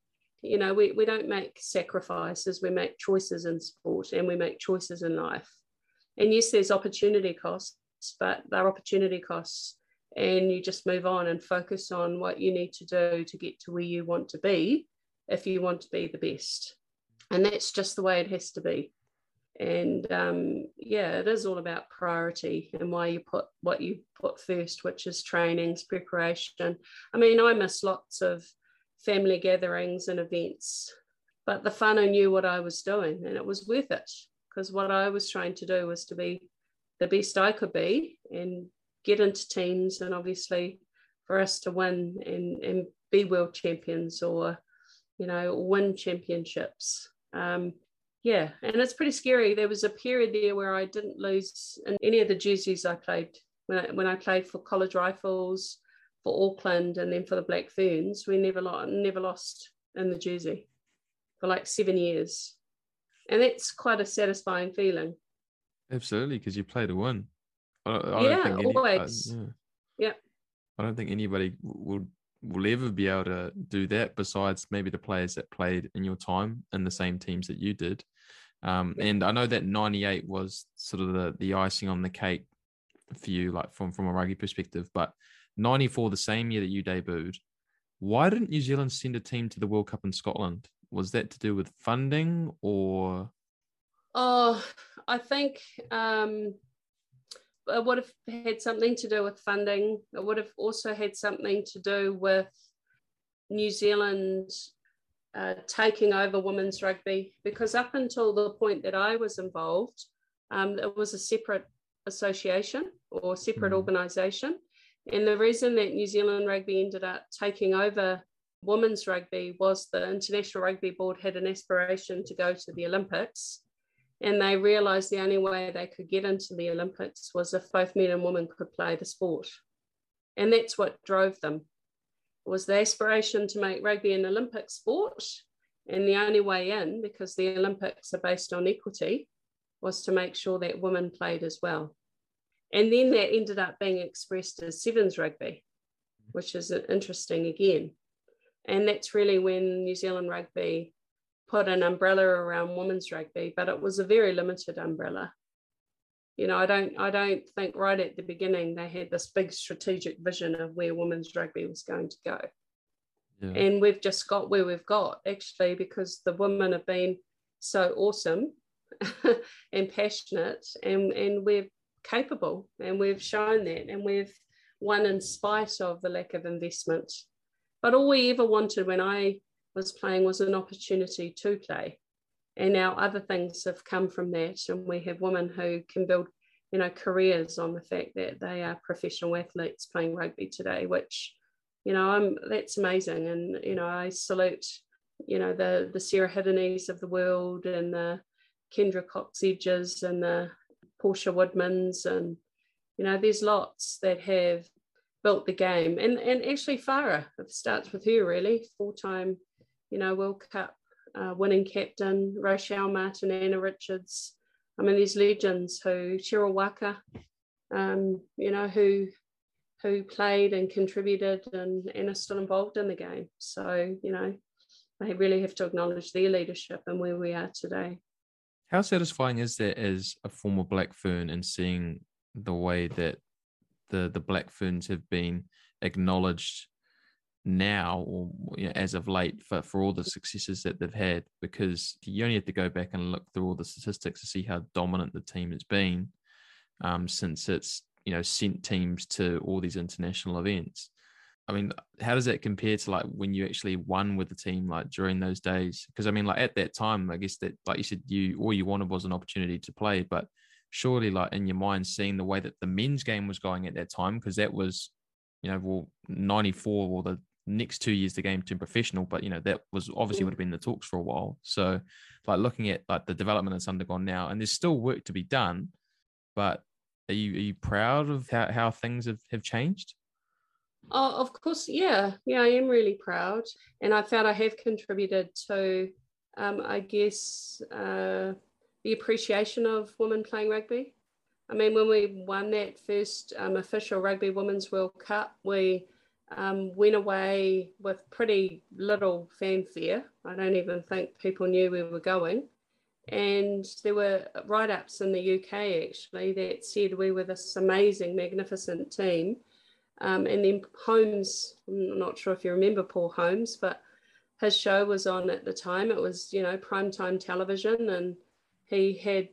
[SPEAKER 3] you know, we, we don't make sacrifices, we make choices in sport and we make choices in life. And yes, there's opportunity costs, but they're opportunity costs. And you just move on and focus on what you need to do to get to where you want to be if you want to be the best. And that's just the way it has to be and um, yeah it is all about priority and why you put what you put first which is trainings preparation i mean i miss lots of family gatherings and events but the whānau knew what i was doing and it was worth it because what i was trying to do was to be the best i could be and get into teams and obviously for us to win and, and be world champions or you know win championships um, yeah, and it's pretty scary. There was a period there where I didn't lose in any of the jerseys I played when I, when I played for College Rifles, for Auckland, and then for the Black Ferns. We never never lost in the jersey for like seven years, and that's quite a satisfying feeling.
[SPEAKER 2] Absolutely, because you play to win.
[SPEAKER 3] I, I yeah, any, always.
[SPEAKER 2] I, yeah.
[SPEAKER 3] yeah.
[SPEAKER 2] I don't think anybody would will ever be able to do that besides maybe the players that played in your time in the same teams that you did. Um, and I know that 98 was sort of the, the icing on the cake for you, like from, from a rugby perspective. But 94, the same year that you debuted, why didn't New Zealand send a team to the World Cup in Scotland? Was that to do with funding or?
[SPEAKER 3] Oh, I think um, it would have had something to do with funding. It would have also had something to do with New Zealand uh, taking over women's rugby because up until the point that I was involved, um, it was a separate association or separate mm. organisation. And the reason that New Zealand Rugby ended up taking over women's rugby was the International Rugby Board had an aspiration to go to the Olympics. And they realised the only way they could get into the Olympics was if both men and women could play the sport. And that's what drove them was the aspiration to make rugby an Olympic sport. And the only way in, because the Olympics are based on equity, was to make sure that women played as well. And then that ended up being expressed as sevens rugby, which is interesting again. And that's really when New Zealand rugby put an umbrella around women's rugby, but it was a very limited umbrella you know, I don't I don't think right at the beginning they had this big strategic vision of where women's rugby was going to go. Yeah. And we've just got where we've got actually because the women have been so awesome <laughs> and passionate and, and we're capable and we've shown that and we've won in spite of the lack of investment. But all we ever wanted when I was playing was an opportunity to play. And now other things have come from that. And we have women who can build you know careers on the fact that they are professional athletes playing rugby today which you know i'm that's amazing. And you know i salute you know the the sarah hirinis of the world and the kendra cocksedges and the portia woodmans and you know there's lots that have built the game and and actually farah it starts with her really four-time you know world cup uh, winning captain, Rochelle Martin, Anna Richards. I mean, these legends who, Cheryl Waaka, um, you know, who who played and contributed and, and are still involved in the game. So, you know, they really have to acknowledge their leadership and where we are today.
[SPEAKER 2] How satisfying is that as a former Black Fern and seeing the way that the the Black Ferns have been acknowledged now or you know, as of late for, for all the successes that they've had because you only have to go back and look through all the statistics to see how dominant the team has been um, since it's you know sent teams to all these international events I mean, how does that compare to like when you actually won with the team, like during those days? Because I mean, like at that time, I guess that, like you said, you all you wanted was an opportunity to play. But surely, like in your mind, seeing the way that the men's game was going at that time, because that was, you know, well, 94 or the next two years the game turned professional, but you know, that was obviously would have been the talks for a while. So, like looking at like the development that's undergone now, and there's still work to be done, but are you are you proud of how, how things have, have changed?
[SPEAKER 3] Oh, of course, yeah, yeah, I am really proud, and I felt I have contributed to, um, I guess, uh, the appreciation of women playing rugby. I mean, when we won that first um, official Rugby Women's World Cup, we um, went away with pretty little fanfare. I don't even think people knew we were going. And there were write ups in the UK actually that said we were this amazing, magnificent team um, and then Holmes, I'm not sure if you remember Paul Holmes, but his show was on at the time. It was, you know, primetime television, and he had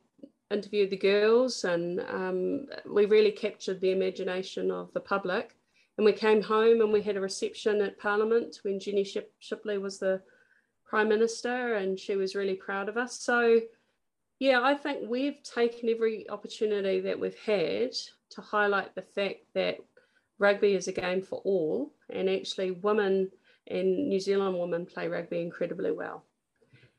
[SPEAKER 3] interviewed the girls, and um, we really captured the imagination of the public. And we came home and we had a reception at Parliament when Jenny Ship- Shipley was the Prime Minister, and she was really proud of us. So, yeah, I think we've taken every opportunity that we've had to highlight the fact that rugby is a game for all, and actually, women and New Zealand women play rugby incredibly well.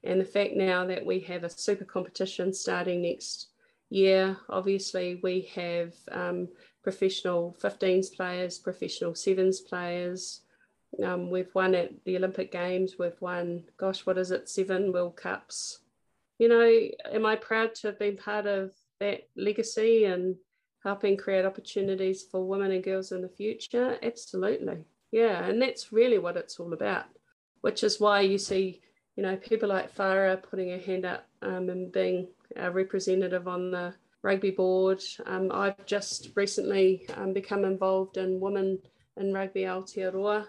[SPEAKER 3] And the fact now that we have a super competition starting next year, obviously, we have um, professional 15s players, professional sevens players. Um, we've won at the Olympic Games, we've won, gosh, what is it, seven World Cups. You know, am I proud to have been part of that legacy and helping create opportunities for women and girls in the future? Absolutely. Yeah. And that's really what it's all about, which is why you see, you know, people like Farah putting her hand up um, and being a representative on the rugby board. Um, I've just recently um, become involved in Women in Rugby Aotearoa.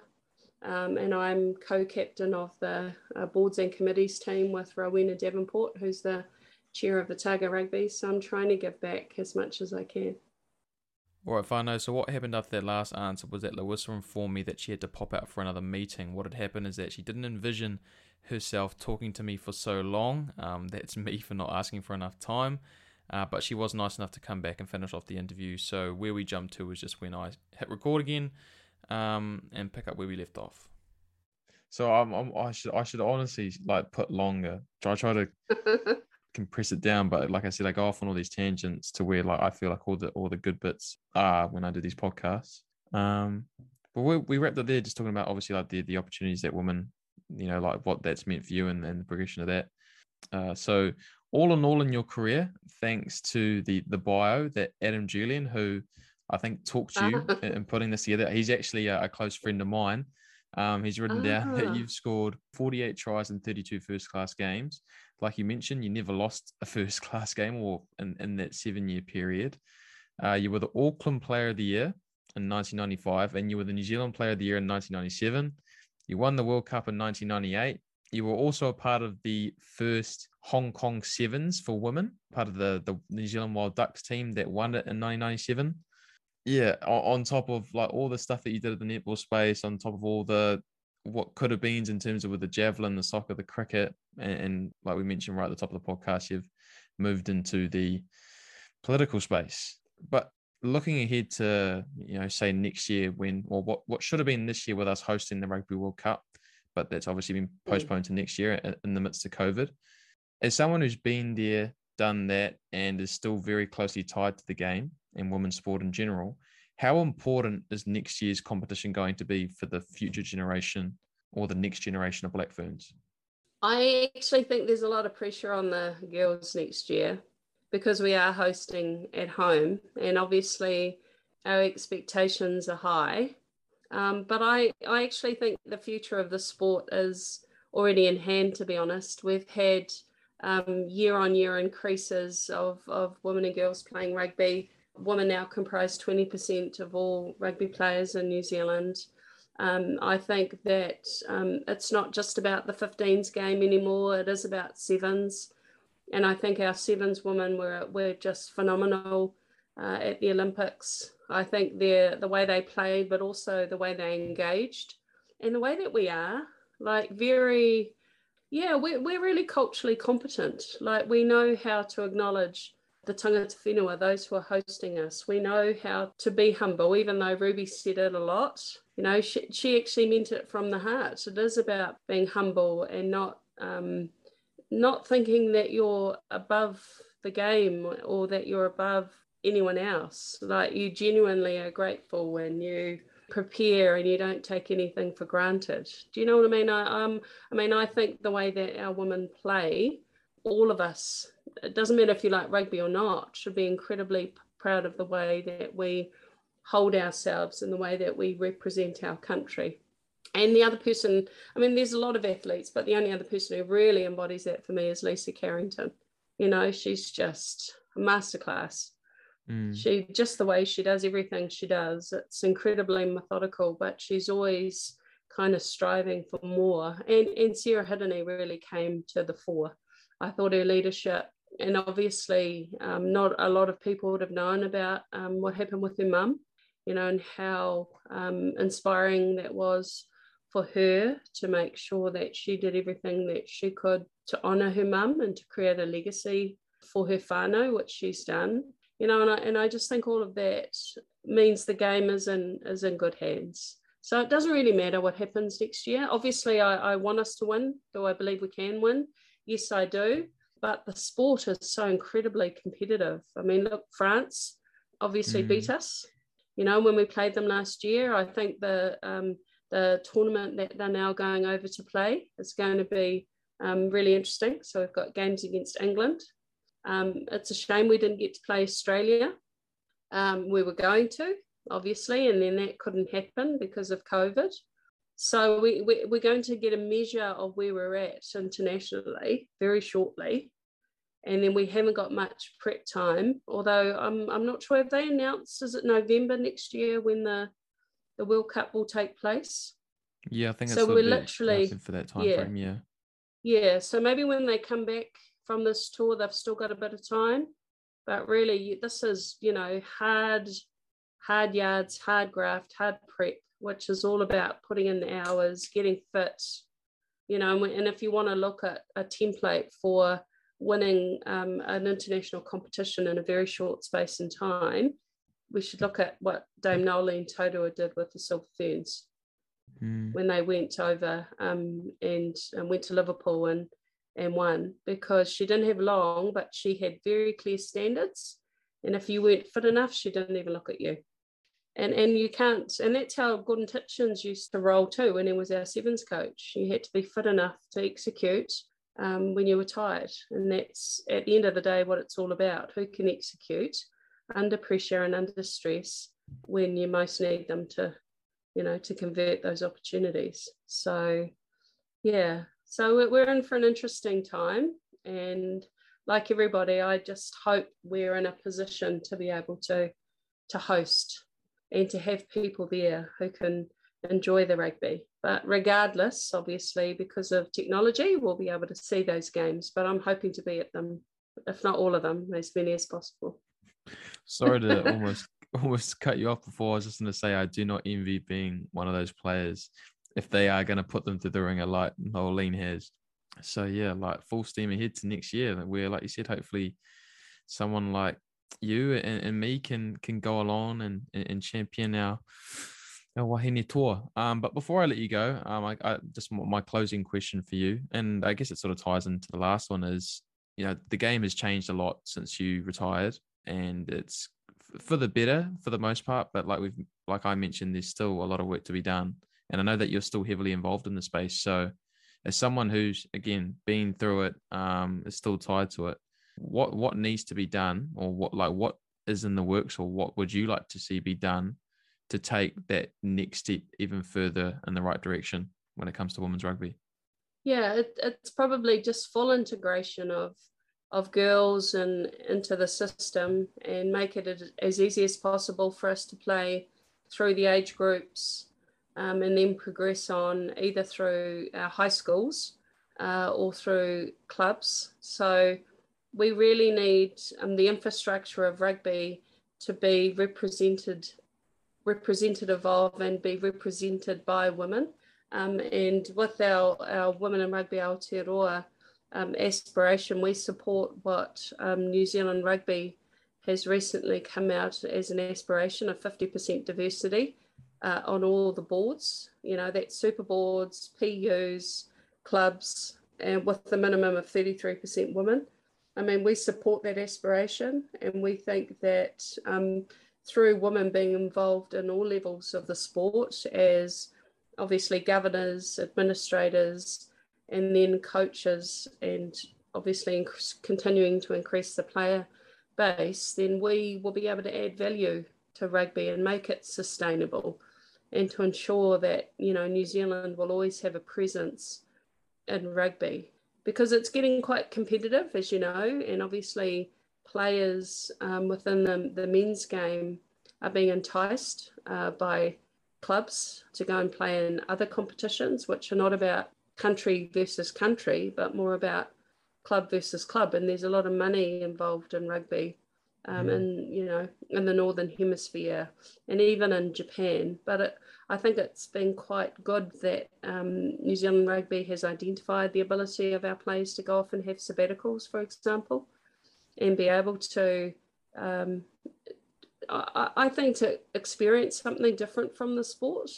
[SPEAKER 3] Um, and I'm co-captain of the uh, boards and committees team with Rowena Davenport, who's the chair of the Targa Rugby. So I'm trying to give back as much as I can.
[SPEAKER 2] All right, whānau. So what happened after that last answer was that Louisa informed me that she had to pop out for another meeting. What had happened is that she didn't envision herself talking to me for so long. Um, that's me for not asking for enough time. Uh, but she was nice enough to come back and finish off the interview. So where we jumped to was just when I hit record again um, and pick up where we left off. So I'm, I'm, i should I should honestly like put longer. Try try to <laughs> compress it down. But like I said, I go off on all these tangents to where like I feel like all the all the good bits are when I do these podcasts. Um, but we we wrapped up there just talking about obviously like the the opportunities that women, you know, like what that's meant for you and, and the progression of that. Uh, so all in all in your career, thanks to the the bio that Adam Julian, who I think talked to you in putting this together, he's actually a, a close friend of mine. Um, he's written down that ah. you've scored 48 tries in 32 first class games. Like you mentioned, you never lost a <laughs> first class game or in, in that seven year period. Uh, you were the Auckland Player of the Year in 1995, and you were the New Zealand Player of the Year in 1997. You won the World Cup in 1998. You were also a part of the first Hong Kong Sevens for women, part of the, the New Zealand Wild Ducks team that won it in 1997 yeah, on, top of like all the stuff that you did at the netball space, on top of all the what could have been in terms of with the javelin, the soccer, the cricket, and, and like we mentioned right at the top of the podcast, you've moved into the political space. But looking ahead to you know say next year when or what what should have been this year with us hosting the Rugby World Cup, but that's obviously been mm. postponed to next year in the midst of COVID. As someone who's been there, done that, and is still very closely tied to the game, and women's sport in general. How important is next year's competition going to be for the future generation or the next generation of Black Ferns?
[SPEAKER 3] I actually think there's a lot of pressure on the girls next year because we are hosting at home, and obviously our expectations are high. Um, but I, I actually think the future of the sport is already in hand, to be honest. We've had year on year increases of, of women and girls playing rugby. Women now comprise 20% of all rugby players in New Zealand. Um, I think that um, it's not just about the 15s game anymore, it is about sevens. And I think our sevens women were, were just phenomenal uh, at the Olympics. I think the the way they played, but also the way they engaged, and the way that we are, like very, yeah, we're, we're really culturally competent. Like we know how to acknowledge the tangata whenua, those who are hosting us. We know how to be humble, even though Ruby said it a lot. You know, she, she actually meant it from the heart. It is about being humble and not um, not thinking that you're above the game or that you're above anyone else. Like you genuinely are grateful when you prepare and you don't take anything for granted. Do you know what I mean? I um I mean I think the way that our women play, all of us, it doesn't matter if you like rugby or not, should be incredibly proud of the way that we hold ourselves and the way that we represent our country. And the other person, I mean, there's a lot of athletes, but the only other person who really embodies that for me is Lisa Carrington. You know, she's just a masterclass. Mm. She just the way she does everything she does, it's incredibly methodical, but she's always kind of striving for more. And and Sarah Hirini really came to the fore. I thought her leadership, and obviously, um, not a lot of people would have known about um, what happened with her mum, you know, and how um, inspiring that was for her to make sure that she did everything that she could to honour her mum and to create a legacy for her whānau, which she's done you know, and I, and I just think all of that means the game is in is in good hands. So it doesn't really matter what happens next year. Obviously, I, I want us to win. Do I believe we can win? Yes, I do. But the sport is so incredibly competitive. I mean, look, France obviously mm. beat us. You know, when we played them last year, I think the um, the tournament that they're now going over to play is going to be um, really interesting. So we've got games against England, um, it's a shame we didn't get to play Australia. Um, we were going to, obviously, and then that couldn't happen because of COVID. So we, we, we're going to get a measure of where we're at internationally very shortly. And then we haven't got much prep time, although I'm, I'm not sure if they announced, is it November next year when the, the World Cup will take place?
[SPEAKER 2] Yeah, I think
[SPEAKER 3] so. We're literally
[SPEAKER 2] for that time
[SPEAKER 3] yeah,
[SPEAKER 2] frame. Yeah,
[SPEAKER 3] yeah. So maybe when they come back from this tour. They've still got a bit of time, but really, this is you know hard, hard yards, hard graft, hard prep, which is all about putting in the hours, getting fit. You know, and if you want to look at a template for winning um, an international competition in a very short space in time, we should look at what Dame Noeline Taurua did with the Silver Ferns
[SPEAKER 2] mm.
[SPEAKER 3] when they went over um, and, and went to Liverpool and and won because she didn't have long, but she had very clear standards. And if you weren't fit enough, she didn't even look at you. And and you can't, and that's how Gordon Tietjens used to roll too when he was our sevens coach. You had to be fit enough to execute um, when you were tired. And that's at the end of the day what it's all about. Who can execute under pressure and under stress when you most need them to, you know, to convert those opportunities. So yeah, so we're in for an interesting time. And like everybody, I just hope we're in a position to be able to, to host and to have people there who can enjoy the rugby. But regardless, obviously, because of technology, we'll be able to see those games. But I'm hoping to be at them, if not all of them, as many as possible.
[SPEAKER 2] Sorry to almost <laughs> almost cut you off before. I was just going to say I do not envy being one of those players if they are going to put them through the ringer like Noeline has. So yeah, like full steam ahead to next year, where like you said, hopefully someone like you and, and me can can go along and and champion our our Wahine toa. Um, but before I let you go, um, I, I just my closing question for you, and I guess it sort of ties into the last one is, you know, the game has changed a lot since you retired, and it's for the better for the most part. But like we've, like I mentioned, there's still a lot of work to be done. And I know that you're still heavily involved in the space. So, as someone who's again been through it, um, is still tied to it, what what needs to be done, or what like what is in the works, or what would you like to see be done to take that next step even further in the right direction when it comes to women's rugby?
[SPEAKER 3] Yeah, it, it's probably just full integration of of girls and into the system and make it as easy as possible for us to play through the age groups um, and then progress on either through our high schools uh, or through clubs. So we really need um, the infrastructure of rugby to be represented, representative of, and be represented by women. Um, and with our, our Women in Rugby Aotearoa um, aspiration, we support what um, New Zealand Rugby has recently come out as an aspiration of 50% diversity uh, on all the boards. You know, that's super boards, PUs, clubs, and with the minimum of 33% women. I mean, we support that aspiration, and we think that um, through women being involved in all levels of the sport, as obviously governors, administrators, and then coaches, and obviously continuing to increase the player base, then we will be able to add value to rugby and make it sustainable, and to ensure that you know New Zealand will always have a presence in rugby because it's getting quite competitive, as you know, and obviously players um, within the, the men's game are being enticed uh, by clubs to go and play in other competitions, which are not about country versus country, but more about club versus club. And there's a lot of money involved in rugby um, mm. in you know in the northern hemisphere and even in Japan. But it, I think it's been quite good that um, New Zealand Rugby has identified the ability of our players to go off and have sabbaticals, for example, and be able to. Um, I, I think to experience something different from the sport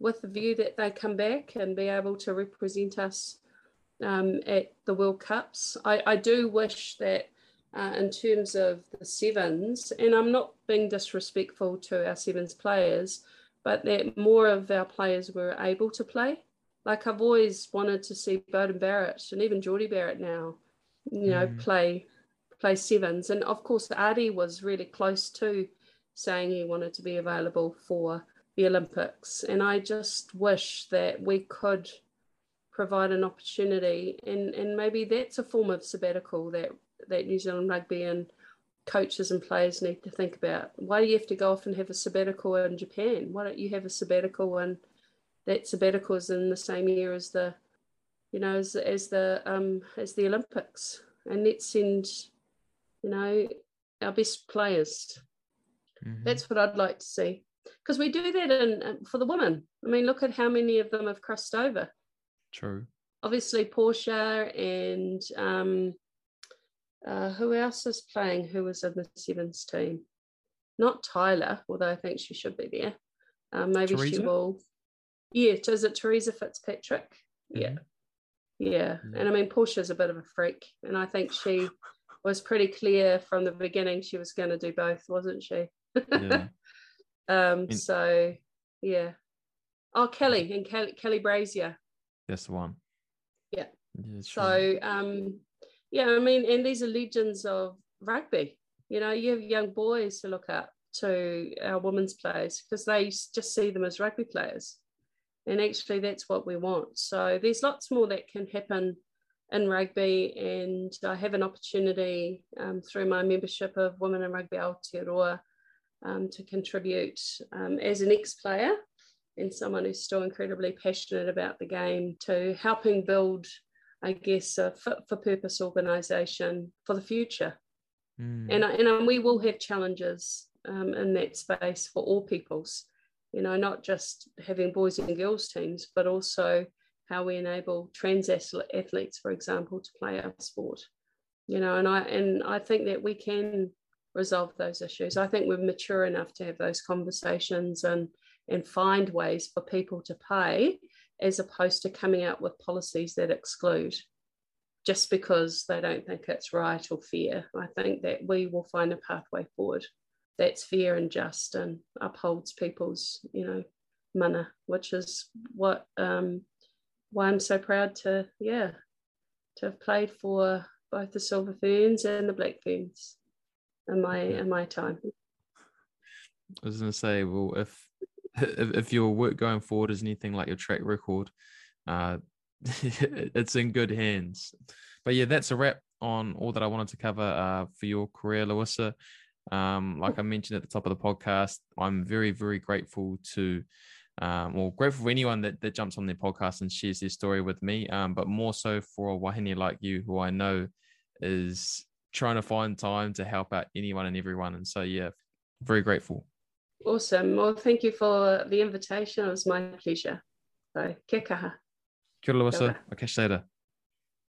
[SPEAKER 3] with the view that they come back and be able to represent us um, at the World Cups. I, I do wish that uh, in terms of the sevens, and I'm not being disrespectful to our sevens players, but that more of our players were able to play. Like I've always wanted to see Beauden Barrett and even Jordie Barrett now, you know, mm. play play sevens. And of course, Ardie was really close to saying he wanted to be available for the Olympics. And I just wish that we could provide an opportunity and, and maybe that's a form of sabbatical that that New Zealand rugby and coaches and players need to think about. Why do you have to go off and have a sabbatical in Japan? Why don't you have a sabbatical and that sabbatical is in the same year as the, you know, as, as the um as the Olympics, and let's send, you know, our best players. Mm-hmm. That's what I'd like to see, because we do that in for the women. I mean, look at how many of them have crossed over.
[SPEAKER 2] True.
[SPEAKER 3] Obviously, Portia and um, uh, who else is playing? Who was in the sevens team? Not Tyla, although I think she should be there. Uh, maybe Theresa? she will. Yeah, is it Theresa Fitzpatrick? Mm-hmm. Yeah. yeah. Mm-hmm. And I mean, Portia's a bit of a freak. And I think she was pretty clear from the beginning she was going to do both, wasn't she? <laughs> Yeah. Um, in- so, yeah. Oh, Kelly and Kelly, Kelly Brazier.
[SPEAKER 2] That's the one.
[SPEAKER 3] Yeah. yeah so, um, yeah, I mean, and these are legends of rugby. You know, you have young boys to look up to our women's players because they just see them as rugby players. And actually, that's what we want. So there's lots more that can happen in rugby. And I have an opportunity um, through my membership of Women in Rugby Aotearoa um, to contribute um, as an ex player and someone who's still incredibly passionate about the game to helping build I guess, a fit for purpose organisation for the future. Mm. And, and we will have challenges um, in that space for all peoples, you know, not just having boys and girls teams, but also how we enable trans athletes, for example, to play our sport. You know, and I and I think that we can resolve those issues. I think we're mature enough to have those conversations and and find ways for people to pay as opposed to coming out with policies that exclude just because they don't think it's right or fair. I think that we will find a pathway forward that's fair and just and upholds people's, you know, mana, which is what um, why I'm so proud to, yeah, to have played for both the Silver Ferns and the Black Ferns in my in my time.
[SPEAKER 2] I was going to say, well, if if, if your work going forward is anything like your track record, uh, <laughs> it's in good hands. But yeah, that's a wrap on all that I wanted to cover uh, for your career, Louisa. Um, like I mentioned at the top of the podcast, I'm very, very grateful to, um, well, grateful for anyone that, that jumps on their podcast and shares their story with me, um, but more so for a wahine like you, who I know is trying to find time to help out anyone and everyone. And so, yeah, very grateful.
[SPEAKER 3] Awesome. Well, thank you for the invitation. It was my pleasure. So, kia kaha.
[SPEAKER 2] Kia ora. I'll catch you later.